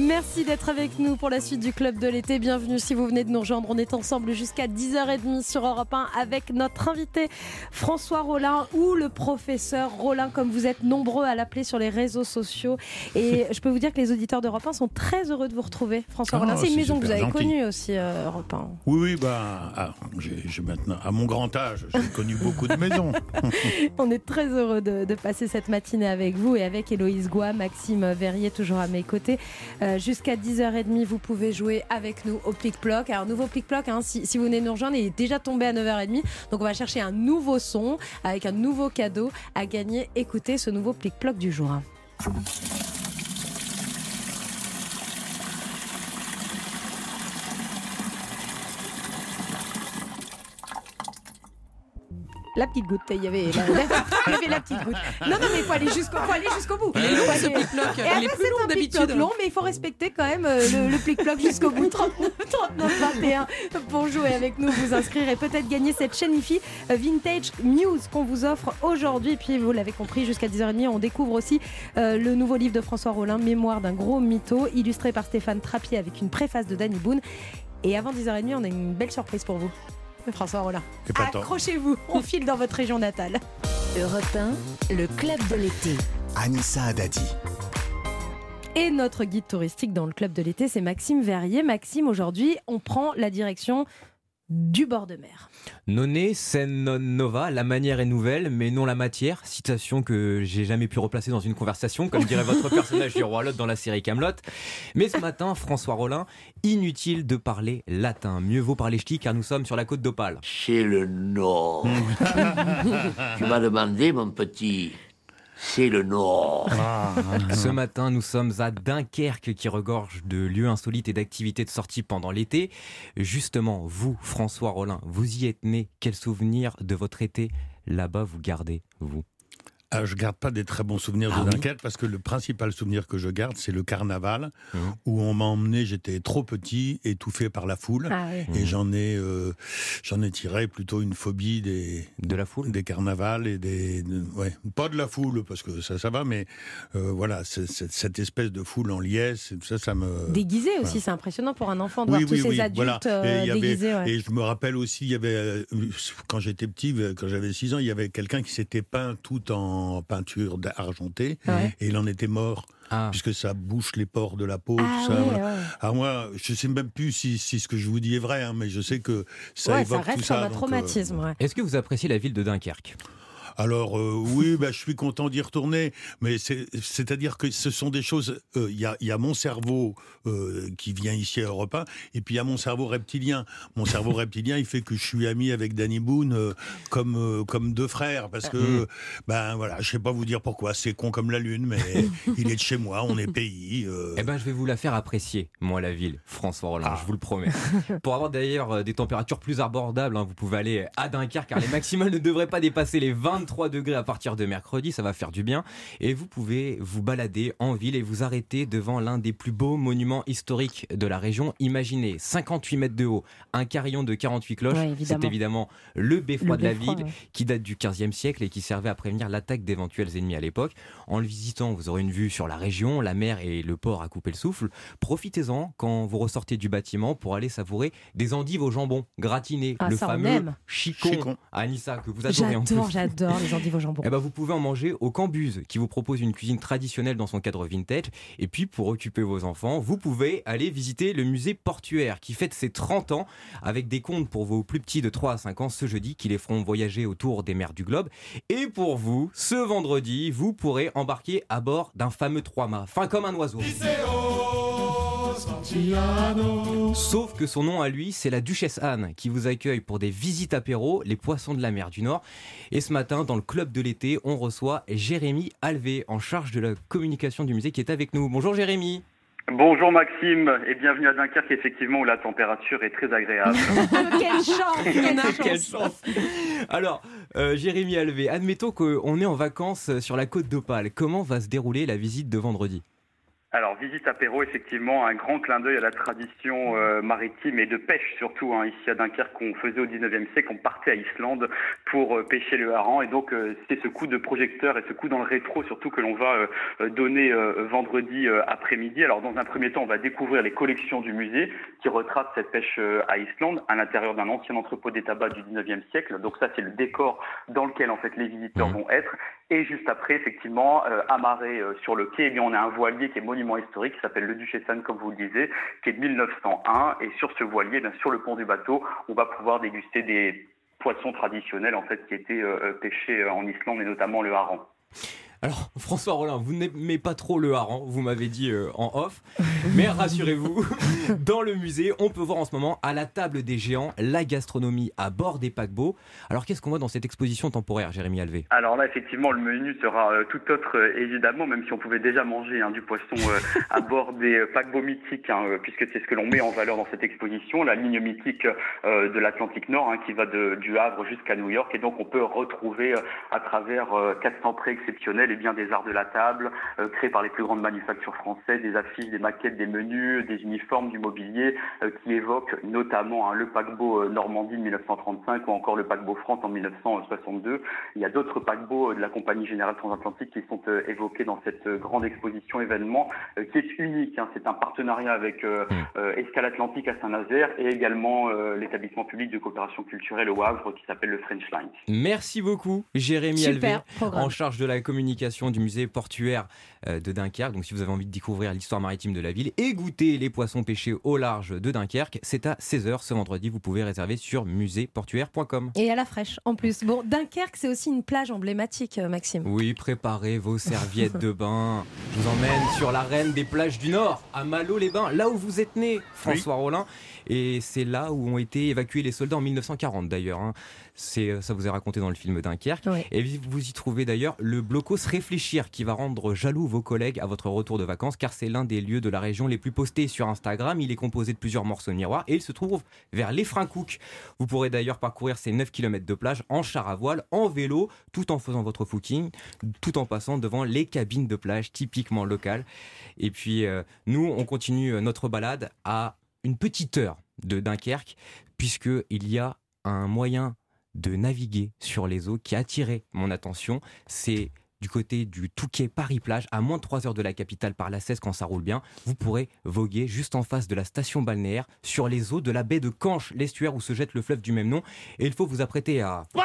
Speaker 3: Merci d'être avec nous pour la suite du Club de l'été. Bienvenue si vous venez de nous rejoindre. On est ensemble jusqu'à 10h30 sur Europe 1 avec notre invité François Rollin ou le professeur Rollin, comme vous êtes nombreux à l'appeler sur les réseaux sociaux. Et je peux vous dire que les auditeurs d'Europe 1 sont très heureux de vous retrouver, François
Speaker 4: Ah,
Speaker 3: Rollin. C'est une maison que vous avez
Speaker 4: gentil.
Speaker 3: connue aussi, euh, Europe 1.
Speaker 4: Oui, oui, bah, ah, maintenant, à mon grand âge, j'ai connu beaucoup de maisons.
Speaker 3: On est très heureux de, de passer cette matinée avec vous et avec Héloïse Goua, Maxime Verrier toujours à mes côtés. Euh, Jusqu'à 10h30, vous pouvez jouer avec nous au plic-ploc. Alors, nouveau plic-ploc, hein, si, si vous venez nous rejoindre, il est déjà tombé à 9h30. Donc, on va chercher un nouveau son avec un nouveau cadeau à gagner. Écoutez ce nouveau plic-ploc du jour. La petite goutte, il y avait la, il y avait la petite goutte. Non, non, mais il faut aller jusqu'au bout.
Speaker 5: Il est long, ce.
Speaker 3: Et
Speaker 5: Il est plus long d'habitude.
Speaker 3: long, mais il faut respecter quand même euh, le, le plic-ploc jusqu'au bout. 39, 39, 21 pour jouer avec nous, vous inscrire et peut-être gagner cette chaîne IFI euh, Vintage News qu'on vous offre aujourd'hui. Puis vous l'avez compris, jusqu'à 10h30, on découvre aussi euh, le nouveau livre de François Rollin, Mémoire d'un gros mytho, illustré par Stéphane Trappier avec une préface de Danny Boone. Et avant 10h30, on a une belle surprise pour vous. François Rollin. Accrochez-vous, on file dans votre région natale.
Speaker 1: Europe 1, le club de l'été.
Speaker 2: Anissa Adadi.
Speaker 3: Et notre guide touristique dans le club de l'été, c'est Maxime Verrier. Maxime, aujourd'hui, on prend la direction du bord de mer.
Speaker 6: Nonne, sen non nova, la manière est nouvelle, mais non la matière. Citation que j'ai jamais pu replacer dans une conversation, comme dirait votre personnage du roi Lot dans la série Camelot. Mais ce matin, François Rollin, inutile de parler latin. Mieux vaut parler ch'ti car nous sommes sur la côte d'Opale.
Speaker 25: C'est le nord. tu m'as demandé, mon petit. C'est le nord.
Speaker 6: Ce matin, nous sommes à Dunkerque qui regorge de lieux insolites et d'activités de sortie pendant l'été. Justement, vous, François Rollin, vous y êtes né. Quel souvenir de votre été là-bas vous gardez, vous?
Speaker 4: Ah, je garde pas des très bons souvenirs
Speaker 6: Ah
Speaker 4: de
Speaker 6: oui
Speaker 4: Dunkerque parce que le principal souvenir que je garde, c'est le carnaval
Speaker 6: Mmh.
Speaker 4: où on m'a emmené, j'étais trop petit, étouffé par la foule,
Speaker 3: Ah oui.
Speaker 4: et
Speaker 6: Mmh.
Speaker 4: j'en ai, euh, j'en ai tiré plutôt une phobie des
Speaker 6: de la foule,
Speaker 4: des carnavals et des, de- ouais, pas de la foule parce que ça, ça va, mais euh, voilà, cette espèce de foule en liesse, ça, ça me
Speaker 3: Déguisé aussi,
Speaker 4: Voilà.
Speaker 3: c'est impressionnant pour un enfant de voir tous ces adultes
Speaker 4: voilà.
Speaker 3: euh,
Speaker 4: Et il y avait-
Speaker 3: déguisés. ouais.
Speaker 4: Et je me rappelle aussi, il y avait, euh, quand j'étais petit, euh, quand j'avais 6 ans, il y avait quelqu'un qui s'était peint tout en peinture argentée,
Speaker 3: Ouais.
Speaker 4: et il en était mort. Puisque ça bouche les pores de la peau,
Speaker 3: Ah
Speaker 4: tout ça.
Speaker 3: ouais,
Speaker 4: voilà.
Speaker 3: ouais.
Speaker 4: Alors moi, je sais même plus si, si ce que je vous dis est vrai, hein, mais je sais que ça
Speaker 3: Ouais, ça
Speaker 4: évoque
Speaker 3: reste
Speaker 4: tout ça.
Speaker 3: un
Speaker 4: euh,
Speaker 3: traumatisme. ouais.
Speaker 6: Est-ce que vous appréciez la ville de Dunkerque?
Speaker 4: Alors euh, oui, bah, je suis content d'y retourner, mais c'est- c'est-à-dire que ce sont des choses. euh, Il y, a, il y a mon cerveau euh, qui vient ici à Europe 1, et puis il y a mon cerveau reptilien. Mon cerveau reptilien, il fait que je suis ami avec Danny Boone euh, comme euh, comme deux frères, parce que
Speaker 6: Mm.
Speaker 4: ben voilà, je sais pas vous dire pourquoi. C'est con comme la lune, mais il est de chez moi, on est pays. euh,
Speaker 6: Eh ben, je vais vous la faire apprécier, moi, la ville, François Rollin,
Speaker 4: Ah.
Speaker 6: je vous le promets. Pour avoir d'ailleurs des températures plus abordables, hein, vous pouvez aller à Dunkerque, car les maximales ne devraient pas dépasser les 23 degrés à partir de mercredi, ça va faire du bien. Et vous pouvez vous balader en ville et vous arrêter devant l'un des plus beaux monuments historiques de la région. Imaginez 58 mètres de haut, un carillon de 48 cloches.
Speaker 3: Ouais,
Speaker 6: C'est
Speaker 3: évidemment.
Speaker 6: le beffroi
Speaker 3: Le
Speaker 6: de la ville
Speaker 3: ouais.
Speaker 6: qui date du 15e siècle et qui servait à prévenir l'attaque d'éventuels ennemis à l'époque. En le visitant, vous aurez une vue sur la région, la mer et le port à couper le souffle. Profitez-en quand vous ressortez du bâtiment pour aller savourer des endives au jambon gratinées,
Speaker 3: Ah,
Speaker 6: le fameux chicon,
Speaker 4: Chicon.
Speaker 6: à Anissa que vous adorez en plus.
Speaker 3: J'adore, j'adore les endives au jambon.
Speaker 6: Eh ben, vous pouvez en manger au Cambuse, qui vous propose une cuisine traditionnelle dans son cadre vintage. Et puis, pour occuper vos enfants, vous pouvez aller visiter le musée portuaire, qui fête ses 30 ans, avec des contes pour vos plus petits de 3 à 5 ans ce jeudi, qui les feront voyager autour des mers du globe. Et pour vous, ce vendredi, vous pourrez embarquer à bord d'un fameux trois-mâts, fin comme un oiseau. Sauf que son nom à lui, c'est la Duchesse Anne, qui vous accueille pour des visites apéro, les poissons de la mer du Nord. Et ce matin, dans le club de l'été, on reçoit Jérémy Alvé, en charge de la communication du musée, qui est avec nous. Bonjour Jérémy.
Speaker 26: Bonjour Maxime et bienvenue à Dunkerque, effectivement où la température est très agréable.
Speaker 3: quelle chance, quelle chance.
Speaker 6: Quelle chance Alors, euh, Jérémy Alvé, admettons qu'on est en vacances sur la côte d'Opale. Comment va se dérouler la visite de vendredi?
Speaker 26: Alors, visite apéro, effectivement, un grand clin d'œil à la tradition euh, maritime et de pêche surtout. hein, ici à Dunkerque, qu'on faisait au 19e siècle, on partait à Islande pour euh, pêcher le hareng. Et donc, euh, c'est ce coup de projecteur et ce coup dans le rétro surtout que l'on va euh, euh, donner euh, vendredi euh, après-midi. Alors, dans un premier temps, on va découvrir les collections du musée qui retracent cette pêche euh, à Islande à l'intérieur d'un ancien entrepôt des tabacs du 19e siècle. Donc ça, c'est le décor dans lequel en fait les visiteurs vont être. Et juste après, effectivement, euh, amarré euh, sur le quai, eh bien, on a un voilier qui est monument historique, qui s'appelle le Duchesse Anne, comme vous le disiez, qui est de 1901. Et sur ce voilier, eh bien, sur le pont du bateau, on va pouvoir déguster des poissons traditionnels en fait qui étaient euh, pêchés euh, en Islande et notamment le hareng.
Speaker 6: Alors, François Rollin, vous n'aimez pas trop le hareng, vous m'avez dit euh, en off. Mais rassurez-vous, dans le musée, on peut voir en ce moment à la table des géants la gastronomie à bord des paquebots. Alors, qu'est-ce qu'on voit dans cette exposition temporaire, Jérémy Alvé
Speaker 26: Alors là, effectivement, le menu sera euh, tout autre, euh, évidemment, même si on pouvait déjà manger hein, du poisson euh, à bord des euh, paquebots mythiques, hein, euh, puisque c'est ce que l'on met en valeur dans cette exposition, la ligne mythique euh, de l'Atlantique Nord, hein, qui va de, du Havre jusqu'à New York, et donc on peut retrouver euh, à travers euh, 400 prêts exceptionnels, et bien des arts de la table, euh, créés par les plus grandes manufactures françaises, des affiches, des maquettes, des menus, des uniformes, du mobilier, euh, qui évoquent notamment hein, le paquebot euh, Normandie de 1935 ou encore le paquebot France en 1962. Il y a d'autres paquebots de la Compagnie Générale Transatlantique qui sont euh, évoqués dans cette grande exposition événement euh, qui est unique. hein. C'est un partenariat avec euh, euh, Escale Atlantique à Saint-Nazaire et également euh, l'établissement public de coopération culturelle au Havre qui s'appelle le French Line.
Speaker 6: Merci beaucoup, Jérémy
Speaker 26: Super
Speaker 6: Alvé,
Speaker 26: programme.
Speaker 6: en charge de la communication du musée portuaire euh, de Dunkerque. Donc si vous avez envie de découvrir l'histoire maritime de la ville et goûter les poissons pêchés au large de Dunkerque, c'est à 16h ce vendredi. Vous pouvez réserver sur muséeportuaire.com.
Speaker 3: Et à la fraîche en plus. Bon, Dunkerque, c'est aussi une plage emblématique, euh, Maxime.
Speaker 6: Oui, préparez vos serviettes de bain. Je vous emmène sur la reine des plages du Nord, à Malo-les-Bains, là où vous êtes né, François Rollin. Et c'est là où ont été évacués les soldats en 1940 d'ailleurs. hein. C'est, euh, ça vous est raconté dans le film Dunkerque. Et vous y trouvez d'ailleurs le blocos Réfléchir qui va rendre jaloux vos collègues à votre retour de vacances car c'est l'un des lieux de la région les plus postés sur Instagram. Il est composé de plusieurs morceaux de miroirs et il se trouve vers les Cook. Vous pourrez d'ailleurs parcourir ces 9 km de plage en char à voile, en vélo, tout en faisant votre footing, tout en passant devant les cabines de plage typiquement locales. Et puis euh, nous, on continue euh, notre balade à une petite heure de Dunkerque puisque il y a un moyen de naviguer sur les eaux qui a attiré mon attention. C'est du côté du Touquet Paris-Plage, à moins de 3 heures de la capitale par la 16 quand ça roule bien. Vous pourrez voguer juste en face de la station balnéaire sur les eaux de la baie de Canche, l'estuaire où se jette le fleuve du même nom. Et il faut vous apprêter à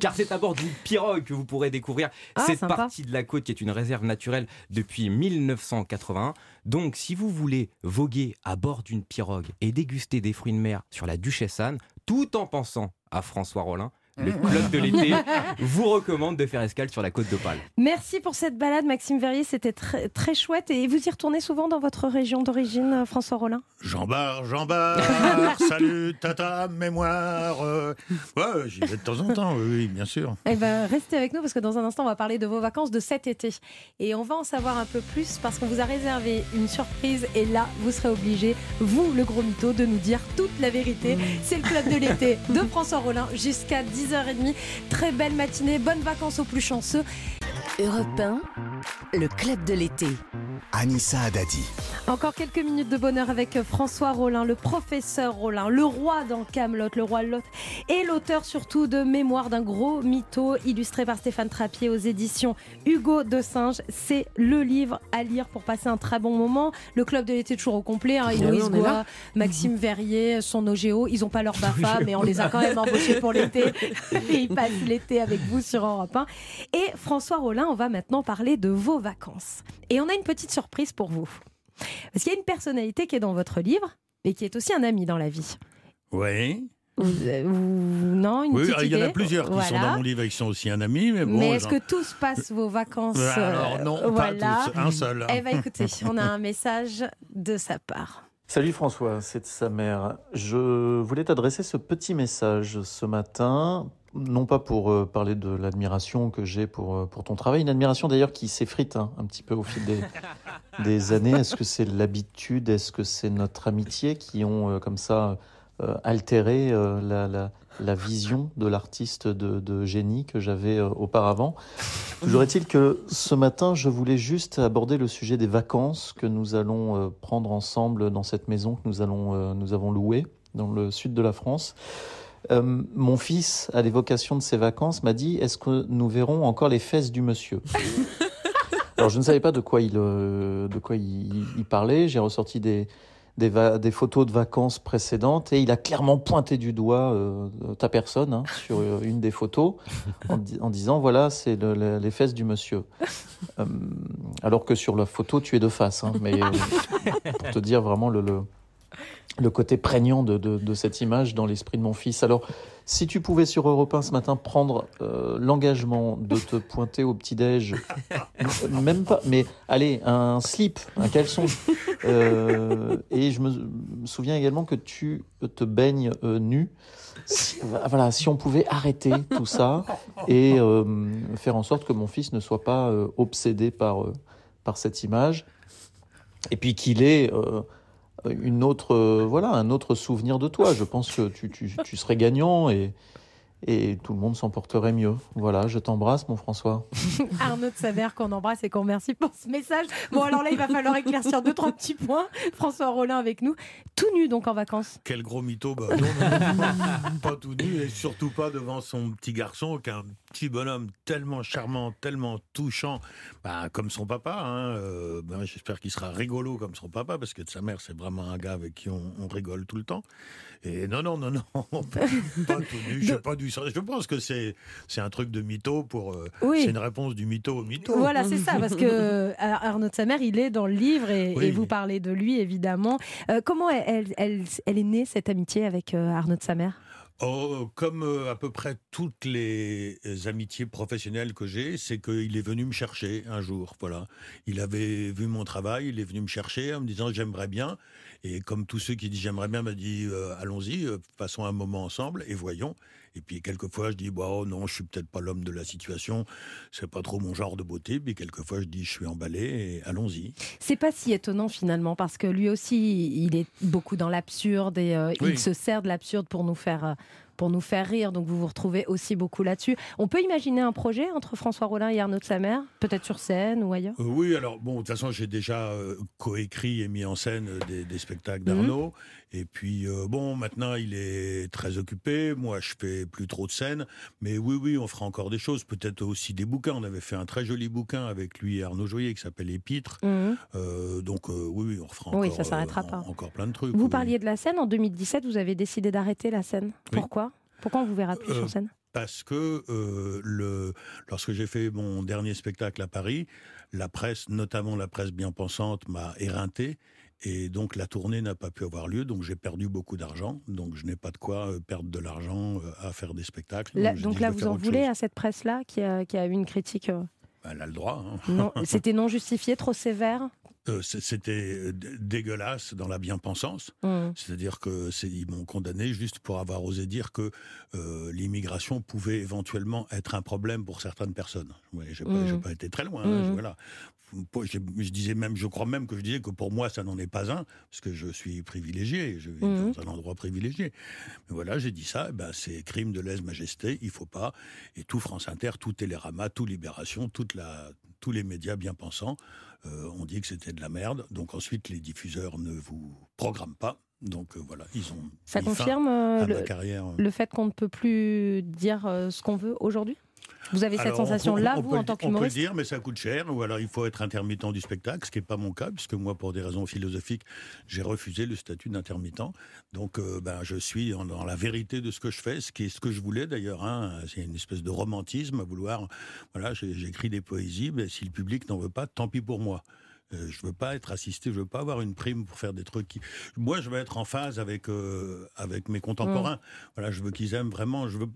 Speaker 6: car c'est à bord d'une pirogue que vous pourrez découvrir
Speaker 3: Ah,
Speaker 6: cette
Speaker 3: sympa.
Speaker 6: partie de la côte qui est une réserve naturelle depuis 1981. Donc, si vous voulez voguer à bord d'une pirogue et déguster des fruits de mer sur la Duchesse Anne, tout en pensant à François Rollin, le club de l'été vous recommande de faire escale sur la côte d'Opale.
Speaker 3: Merci pour cette balade, Maxime Verrier. C'était très, très chouette. Et vous y retournez souvent dans votre région d'origine, euh, François Rollin?
Speaker 4: Jean Bar, Jean Bar, salut, tata, mémoire. euh, Ouais, j'y vais de temps en temps, oui, bien sûr.
Speaker 3: Eh ben, restez avec nous parce que dans un instant, on va parler de vos vacances de cet été. Et on va en savoir un peu plus parce qu'on vous a réservé une surprise. Et là, vous serez obligé, vous, le gros mytho, de nous dire toute la vérité. C'est le club de l'été de François Rollin jusqu'à 10h30. Très belle matinée, bonnes vacances aux plus chanceux.
Speaker 1: Europe 1, le club de l'été.
Speaker 2: Anissa Haddadi.
Speaker 3: Encore quelques minutes de bonheur avec François Rollin, le professeur Rollin, le roi dans Camelot, le roi Lot, et l'auteur surtout de Mémoire d'un gros mytho, illustré par Stéphane Trappier aux éditions Hugo de Singe. C'est le livre à lire pour passer un très bon moment. Le club de l'été est toujours au complet. Hein.
Speaker 5: Oui,
Speaker 3: Héloïse
Speaker 5: est
Speaker 3: Goua. Maxime Verrier, son OGO. Ils n'ont pas leur BAFA, mais on les a quand même embauchés pour l'été. Et ils passent l'été avec vous sur Europe 1. Et François Rollin, on va maintenant parler de vos vacances. Et on a une petite surprise pour vous. Parce qu'il y a une personnalité qui est dans votre livre, mais qui est aussi un ami dans la vie.
Speaker 4: Oui.
Speaker 3: Euh, non, une
Speaker 4: Oui,
Speaker 3: petite
Speaker 4: il y en a plusieurs qui sont dans mon livre et qui sont aussi un ami, mais bon.
Speaker 3: mais est-ce que tous passent vos vacances
Speaker 4: Alors,
Speaker 3: euh,
Speaker 4: non, pas
Speaker 3: voilà.
Speaker 4: tous, un seul.
Speaker 3: Eh bien, écoutez, on a un message de sa part.
Speaker 27: Salut François, c'est sa mère. Je voulais t'adresser ce petit message ce matin, non pas pour euh, parler de l'admiration que j'ai pour, euh, pour ton travail, une admiration d'ailleurs qui s'effrite hein, un petit peu au fil des, des années. Est-ce que c'est l'habitude, est-ce que c'est notre amitié qui ont euh, comme ça altéré la, la- la vision de l'artiste de, de génie que j'avais auparavant? Toujours est-il que ce matin, je voulais juste aborder le sujet des vacances que nous allons prendre ensemble dans cette maison que nous, allons, nous avons louée dans le sud de la France. Euh, mon fils, à l'évocation de ses vacances, m'a dit Est-ce que nous verrons encore les fesses du monsieur? Alors, je ne savais pas de quoi il, euh, de quoi il, il parlait. J'ai ressorti des, des, photos de vacances précédentes et il a clairement pointé du doigt euh, ta personne hein, sur une des photos en, di- en disant Voilà, c'est le- le- les fesses du monsieur. Alors que sur la photo, tu es de face. hein, mais pour te dire vraiment le, le, le côté prégnant de, cette image dans l'esprit de mon fils. Alors, si tu pouvais sur Europe 1 ce matin prendre euh, l'engagement de te pointer au petit-déj, même pas, mais allez, un slip, un caleçon. Euh, et je me souviens également que tu te baignes euh, nu. Voilà, si on pouvait arrêter tout ça et faire en sorte que mon fils ne soit pas obsédé par, par cette image, et puis qu'il ait une autre, euh, voilà, un autre souvenir de toi. Je pense que tu, tu, tu serais gagnant et, et tout le monde s'en porterait mieux. Voilà, je t'embrasse, mon François.
Speaker 3: Arnaud de Saver qu'on embrasse et qu'on remercie pour ce message. Bon, alors là, il va falloir éclaircir deux, trois petits points. François Rollin avec nous, tout nu donc en vacances.
Speaker 4: Quel gros mytho, bah, non, non, non, pas tout nu et surtout pas devant son petit garçon, qui est un petit bonhomme tellement charmant, tellement touchant, bah, comme son papa. hein, euh, ben, J'espère qu'il sera rigolo comme son papa, parce que de sa mère, c'est vraiment un gars avec qui on, on rigole tout le temps. Et non, non, non, non, pas tout nu, j'ai pas du Je pense que c'est un truc de mytho pour. euh,
Speaker 3: Oui.
Speaker 4: C'est une réponse du mytho au mytho.
Speaker 3: Voilà, c'est ça, parce que euh, Arnaud de sa mère, il est dans le livre et,
Speaker 4: Oui.
Speaker 3: et vous parlez de lui, évidemment. Euh, comment elle, elle, elle- elle est née, cette amitié avec Arnaud de sa mère?
Speaker 4: Oh, comme euh, à peu près toutes les amitiés professionnelles que j'ai, c'est qu'il est venu me chercher un jour. Voilà, il avait vu mon travail, il est venu me chercher en me disant j'aimerais bien. Et comme tous ceux qui disent j'aimerais bien, m'a dit euh, allons-y, euh, passons un moment ensemble et voyons. Et puis quelquefois je dis bah oh non, je suis peut-être pas l'homme de la situation, c'est pas trop mon genre de beauté. Puis quelquefois je dis je suis emballé et allons-y.
Speaker 3: C'est pas si étonnant finalement, parce que lui aussi, il est beaucoup dans l'absurde et euh,
Speaker 4: Oui.
Speaker 3: il se sert de l'absurde pour nous faire. euh, pour nous faire rire, donc vous vous retrouvez aussi beaucoup là-dessus. On peut imaginer un projet entre François Rollin et Arnaud de sa mère, peut-être sur scène ou ailleurs?
Speaker 4: Euh, oui, alors bon, de toute façon, j'ai déjà euh, coécrit et mis en scène des, des spectacles
Speaker 3: Mhm.
Speaker 4: d'Arnaud. Et puis, euh, bon, maintenant, il est très occupé. Moi, je fais plus trop de scènes. Mais oui, oui, on fera encore des choses. Peut-être aussi des bouquins. On avait fait un très joli bouquin avec lui et Arnaud Joyer qui s'appelle Épître.
Speaker 3: Mhm.
Speaker 4: Euh, donc, euh, oui, oui, on refera
Speaker 3: Oui,
Speaker 4: encore,
Speaker 3: ça s'arrêtera
Speaker 4: euh,
Speaker 3: pas.
Speaker 4: encore plein de trucs.
Speaker 3: Vous
Speaker 4: oui.
Speaker 3: parliez de la scène en 2017, vous avez décidé d'arrêter la scène. Pourquoi? Pourquoi on vous verra plus sur scène?
Speaker 4: Parce que euh, le, lorsque j'ai fait mon dernier spectacle à Paris, la presse, notamment la presse bien pensante, m'a éreinté. Et donc la tournée n'a pas pu avoir lieu, donc j'ai perdu beaucoup d'argent. Donc je n'ai pas de quoi euh, perdre de l'argent euh, à faire des spectacles.
Speaker 3: Donc là, vous en voulez
Speaker 4: chose.
Speaker 3: à cette presse-là qui a, qui a eu une critique euh,
Speaker 4: Elle a le droit. hein.
Speaker 3: C'était non justifié, trop sévère?
Speaker 4: Euh, C'était dégueulasse dans la bien-pensance.
Speaker 3: Mm.
Speaker 4: C'est-à-dire que ils m'ont condamné juste pour avoir osé dire que euh, l'immigration pouvait éventuellement être un problème pour certaines personnes. Ouais, j'ai pas,
Speaker 3: Mm.
Speaker 4: j'ai pas été très loin. hein,
Speaker 3: Mm.
Speaker 4: je- voilà. Je, je disais même, je crois même que je disais que pour moi ça n'en est pas un, parce que je suis privilégié, je vis
Speaker 3: Mm.
Speaker 4: dans un endroit privilégié. Mais voilà, j'ai dit ça. eh Ben c'est crime de lèse-majesté, il faut pas. Et tout France Inter, tout Télérama, tout Libération, toute la, tous les médias bien pensants euh, ont dit que c'était de la merde. Donc ensuite, les diffuseurs ne vous programment pas. Donc euh, voilà, ils ont.
Speaker 3: Ça confirme euh,
Speaker 4: ma
Speaker 3: le,
Speaker 4: carrière.
Speaker 3: le fait qu'on ne peut plus dire euh, ce qu'on veut aujourd'hui? Vous avez cette
Speaker 4: Alors,
Speaker 3: sensation-là,
Speaker 4: on
Speaker 3: vous,
Speaker 4: peut
Speaker 3: en tant
Speaker 4: On peut le
Speaker 3: qu'humoriste
Speaker 4: dire, mais ça coûte cher. Ou alors il faut être intermittent du spectacle, ce qui n'est pas mon cas, puisque moi, pour des raisons philosophiques, j'ai refusé le statut d'intermittent. Donc euh, ben, je suis dans, dans la vérité de ce que je fais, ce qui est ce que je voulais d'ailleurs. hein. C'est une espèce de romantisme à vouloir. Voilà, j'écris des poésies, mais si le public n'en veut pas, tant pis pour moi. Euh, je veux pas être assisté, je veux pas avoir une prime pour faire des trucs qui. Moi, je veux être en phase avec euh, avec mes contemporains. Voilà, je veux qu'ils aiment vraiment. Je veux.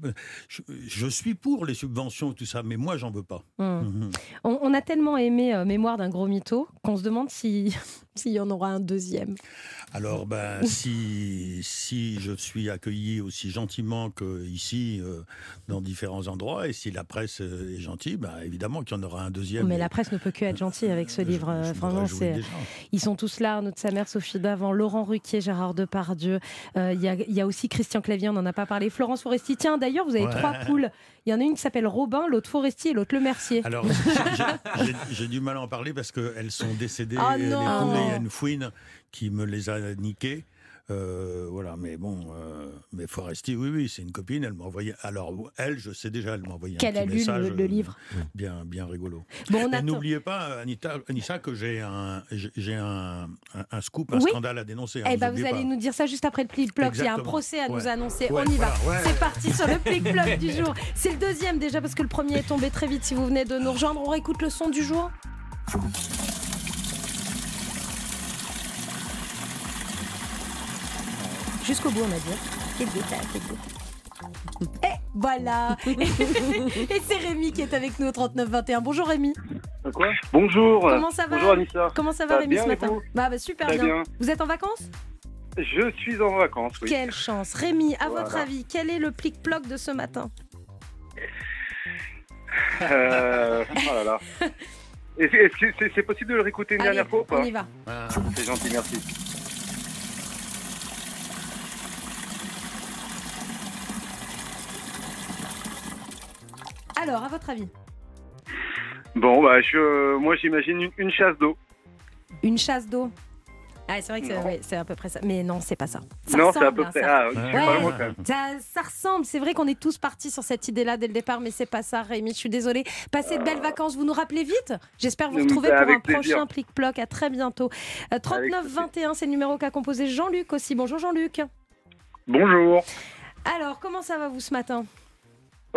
Speaker 4: Je, je suis pour les subventions et tout ça, mais moi, j'en veux pas.
Speaker 3: Mm.
Speaker 4: Mhm.
Speaker 3: on, on a tellement aimé euh, Mémoire d'un gros mytho qu'on se demande si- s'il y en aura un deuxième.
Speaker 4: Alors, ben, si, si je suis accueilli aussi gentiment qu'ici, euh, dans différents endroits, et si la presse est gentille, ben, évidemment qu'il y en aura un deuxième.
Speaker 3: Mais la presse ne peut que être gentille avec ce livre. euh, C'est. Ils sont tous là, Arnaud de sa mère, Sophie Davant, Laurent Ruquier, Gérard Depardieu. Euh, Il y, a, il y a aussi Christian Clavier, on n'en a pas parlé. Florence Foresti. Tiens, d'ailleurs, vous avez
Speaker 4: Ouais.
Speaker 3: trois poules. Il y en a une qui s'appelle Robin, l'autre Foresti et l'autre Le Mercier.
Speaker 4: Alors, j'ai- du mal à en parler parce qu'elles sont décédées,
Speaker 3: Ah
Speaker 4: les
Speaker 3: non.
Speaker 4: poules, il y a une fouine qui me les a niquées. Euh, voilà, mais bon, euh, mais Foresti, oui, oui, c'est une copine. Elle m'a envoyé. Alors, elle, je sais déjà, elle m'a envoyé un
Speaker 3: Qu'elle a lu le- le
Speaker 4: euh,
Speaker 3: livre.
Speaker 4: bien, bien rigolo.
Speaker 3: Bon, on
Speaker 4: n'oubliez pas, Anita, Anissa, que j'ai un, j'ai- un, un, un scoop, un
Speaker 3: Oui.
Speaker 4: scandale à dénoncer. hein,
Speaker 3: Eh ben, vous allez
Speaker 4: pas.
Speaker 3: nous dire ça juste après le plic bloc. Il y a un procès à nous annoncer.
Speaker 4: Ouais,
Speaker 3: On y va.
Speaker 4: ouais.
Speaker 3: C'est parti sur le plic bloc du jour. C'est le deuxième déjà parce que le premier est tombé très vite. Si vous venez de nous rejoindre, on réécoute le son du jour. Jusqu'au bout, on a dit. Quel détail, quel détail. Et voilà Et c'est Rémi qui est avec nous au 39-21. Bonjour Rémi
Speaker 28: Quoi? Bonjour.
Speaker 3: Comment ça va
Speaker 28: Bonjour Anissa.
Speaker 3: Comment ça va Rémi
Speaker 28: bien,
Speaker 3: ce matin
Speaker 28: vous?
Speaker 3: Bah, bah, Super bien.
Speaker 28: bien.
Speaker 3: Vous êtes en vacances?
Speaker 28: Je suis en vacances, oui.
Speaker 3: Quelle chance Rémi, à
Speaker 28: Voilà.
Speaker 3: votre avis, quel est le plic-ploc de ce matin?
Speaker 28: Euh, oh là là. Est-ce est-ce que c'est c'est possible de le réécouter une
Speaker 3: Allez,
Speaker 28: dernière fois ou pas?
Speaker 3: on y va.
Speaker 28: C'est gentil, merci.
Speaker 3: Alors, à votre avis
Speaker 28: Bon, bah, je, moi j'imagine une, une chasse d'eau.
Speaker 3: Une chasse d'eau ah, c'est vrai que c'est
Speaker 28: Non.
Speaker 3: ouais, c'est à peu près ça. Mais non, c'est pas ça. Ça
Speaker 28: Non, c'est à peu
Speaker 3: hein,
Speaker 28: près-
Speaker 3: ça.
Speaker 28: ah,
Speaker 3: ça, ça ressemble. C'est vrai qu'on est tous partis sur cette idée-là dès le départ, mais c'est pas ça, Rémi. Je suis désolée. Passez de belles vacances. Vous nous rappelez vite J'espère vous retrouver pour
Speaker 28: avec
Speaker 3: un
Speaker 28: plaisir.
Speaker 3: prochain plic-ploc. À très bientôt. Euh, 39-21, c'est le numéro qu'a composé Jean-Luc aussi. Bonjour Jean-Luc.
Speaker 28: Bonjour.
Speaker 3: Alors, comment ça va vous ce matin?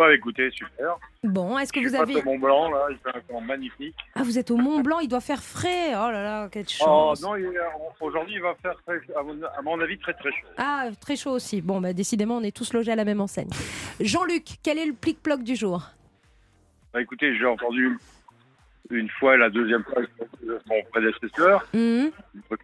Speaker 28: Ouais, écoutez, super.
Speaker 3: Bon, est-ce que
Speaker 28: Je
Speaker 3: vous
Speaker 28: face
Speaker 3: avez.
Speaker 28: au Mont Blanc, là, il fait un temps magnifique.
Speaker 3: Ah, vous êtes au Mont Blanc, il doit faire frais. Oh là là, quelle
Speaker 28: Oh
Speaker 3: chance.
Speaker 28: non, il- aujourd'hui, il va faire, très- à mon, à mon avis, très très chaud.
Speaker 3: Ah, très chaud aussi. Bon, bah, décidément, on est tous logés à la même enseigne. Jean-Luc, quel est le plic-ploc du jour?
Speaker 28: Bah, écoutez, j'ai entendu une fois et la deuxième fois de mon prédécesseur.
Speaker 3: Mhm.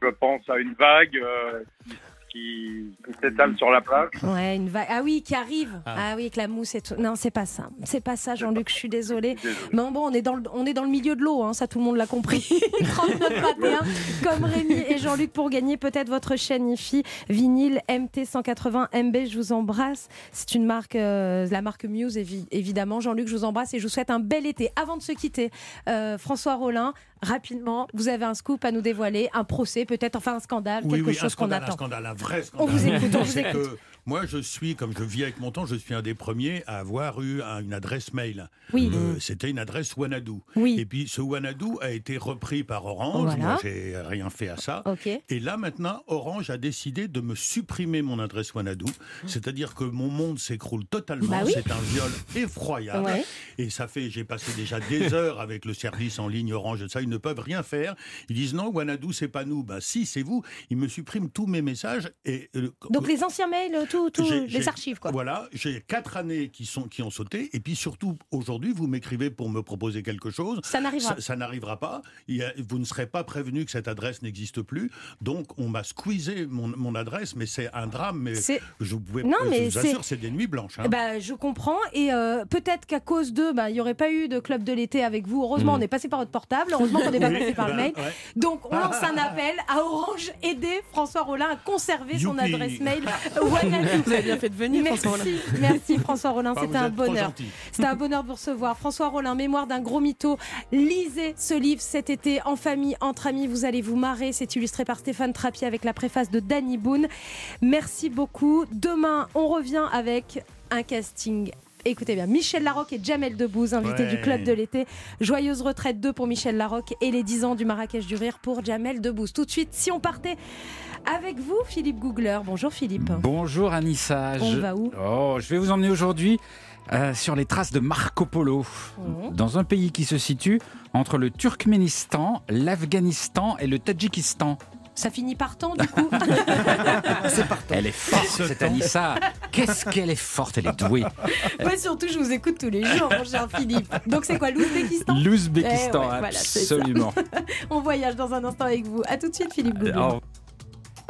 Speaker 28: Je pense à une vague euh, qui, qui s'étale sur la plage.
Speaker 3: Ouais, une vague. Ah oui, qui arrive. Ah. oui, avec la mousse et tout. Non, c'est pas ça. C'est pas ça, Jean-Luc. Je suis désolée. Mais bon, on est dans le, on est dans le milieu de l'eau. hein, ça, tout le monde l'a compris. 39-21, comme Rémi et Jean-Luc pour gagner peut-être votre chaîne IFI vinyle MT180 MB. Je vous embrasse. C'est une marque, euh, la marque Muse, évi- évidemment. Jean-Luc, je vous embrasse et je vous souhaite un bel été. Avant de se quitter, euh, François Rollin, rapidement, vous avez un scoop à nous dévoiler, un procès, peut-être, enfin un scandale,
Speaker 4: Oui,
Speaker 3: quelque
Speaker 4: oui,
Speaker 3: chose qu'on
Speaker 4: scandale, un
Speaker 3: attend.
Speaker 4: scandale, un
Speaker 3: On
Speaker 4: scandale.
Speaker 3: vous écoute, on vous écoute.
Speaker 4: Moi, je suis, comme je vis avec mon temps, je suis un des premiers à avoir eu un- une adresse mail.
Speaker 3: Oui.
Speaker 4: Euh, C'était une adresse Wanadoo.
Speaker 3: Oui.
Speaker 4: Et puis, ce Wanadoo a été repris par Orange.
Speaker 3: Voilà.
Speaker 4: Moi, j'ai rien fait à ça.
Speaker 3: Ok.
Speaker 4: Et là, maintenant, Orange a décidé de me supprimer mon adresse Wanadoo. C'est-à-dire que mon monde s'écroule totalement.
Speaker 3: Bah oui.
Speaker 4: C'est un viol effroyable.
Speaker 3: Ouais.
Speaker 4: Et ça fait, j'ai passé déjà des heures avec le service en ligne Orange et ça, ils ne peuvent rien faire. Ils disent non, Wanadoo, c'est pas nous. Ben si, c'est vous. Ils me suppriment tous mes messages et euh,
Speaker 3: Donc les anciens mails, tout, tout les archives, quoi.
Speaker 4: Voilà, j'ai quatre années qui, sont, qui ont sauté. Et puis surtout, aujourd'hui, vous m'écrivez pour me proposer quelque chose.
Speaker 3: Ça n'arrivera.
Speaker 4: Ça, ça n'arrivera pas. Il y a- vous ne serez pas prévenu que cette adresse n'existe plus. Donc, on m'a squeezé mon, mon adresse, mais c'est un drame. Mais je, vous pouvais,
Speaker 3: Non,
Speaker 4: je
Speaker 3: mais
Speaker 4: vous assure, c'est des nuits blanches. hein.
Speaker 3: Eh ben, je comprends. Et euh, peut-être qu'à cause d'eux, bah, il n'y aurait pas eu de club de l'été avec vous. Heureusement,
Speaker 4: Mm.
Speaker 3: on est passé par votre portable. Heureusement qu'on n'est pas passé par le
Speaker 4: ben,
Speaker 3: mail.
Speaker 4: ouais.
Speaker 3: Donc, on lance un appel à Orange. Aider François Rollin à conserver son adresse mail.
Speaker 5: Vous avez bien fait de venir,
Speaker 3: Merci,
Speaker 5: François Rollin.
Speaker 3: merci François Rollin. C'était un bonheur. C'était un bonheur de vous recevoir. François Rollin, mémoire d'un gros mytho. Lisez ce livre cet été en famille, entre amis. Vous allez vous marrer. C'est illustré par Stéphane Trappier avec la préface de Danny Boone. Merci beaucoup. Demain, on revient avec un casting. Écoutez bien, Michel Larocque et Jamel Debbouze, invités
Speaker 29: Ouais.
Speaker 3: du club de l'été. Joyeuse retraite 2 pour Michel Larocque et les 10 ans du Marrakech du Rire pour Jamel Debbouze. Tout de suite, si on partait avec vous, Philippe Googler. Bonjour Philippe.
Speaker 29: Bonjour Anissa.
Speaker 3: On
Speaker 29: Je-
Speaker 3: va où
Speaker 29: Oh, je vais vous emmener aujourd'hui euh, sur les traces de Marco Polo,
Speaker 3: Mhm.
Speaker 29: dans un pays qui se situe entre le Turkménistan, l'Afghanistan et le Tadjikistan.
Speaker 3: Ça finit par temps du coup.
Speaker 29: Elle est forte,
Speaker 3: Ce
Speaker 29: cette
Speaker 3: temps.
Speaker 29: Anissa. Qu'est-ce qu'elle est forte, elle est douée.
Speaker 3: Moi surtout, je vous écoute tous les jours, mon cher Philippe. Donc c'est quoi, l'Ouzbékistan
Speaker 29: L'Ouzbékistan,
Speaker 3: Eh ouais, voilà, c'est ça.
Speaker 29: absolument.
Speaker 3: On voyage dans un instant avec vous. À tout de suite, Philippe
Speaker 29: revoir.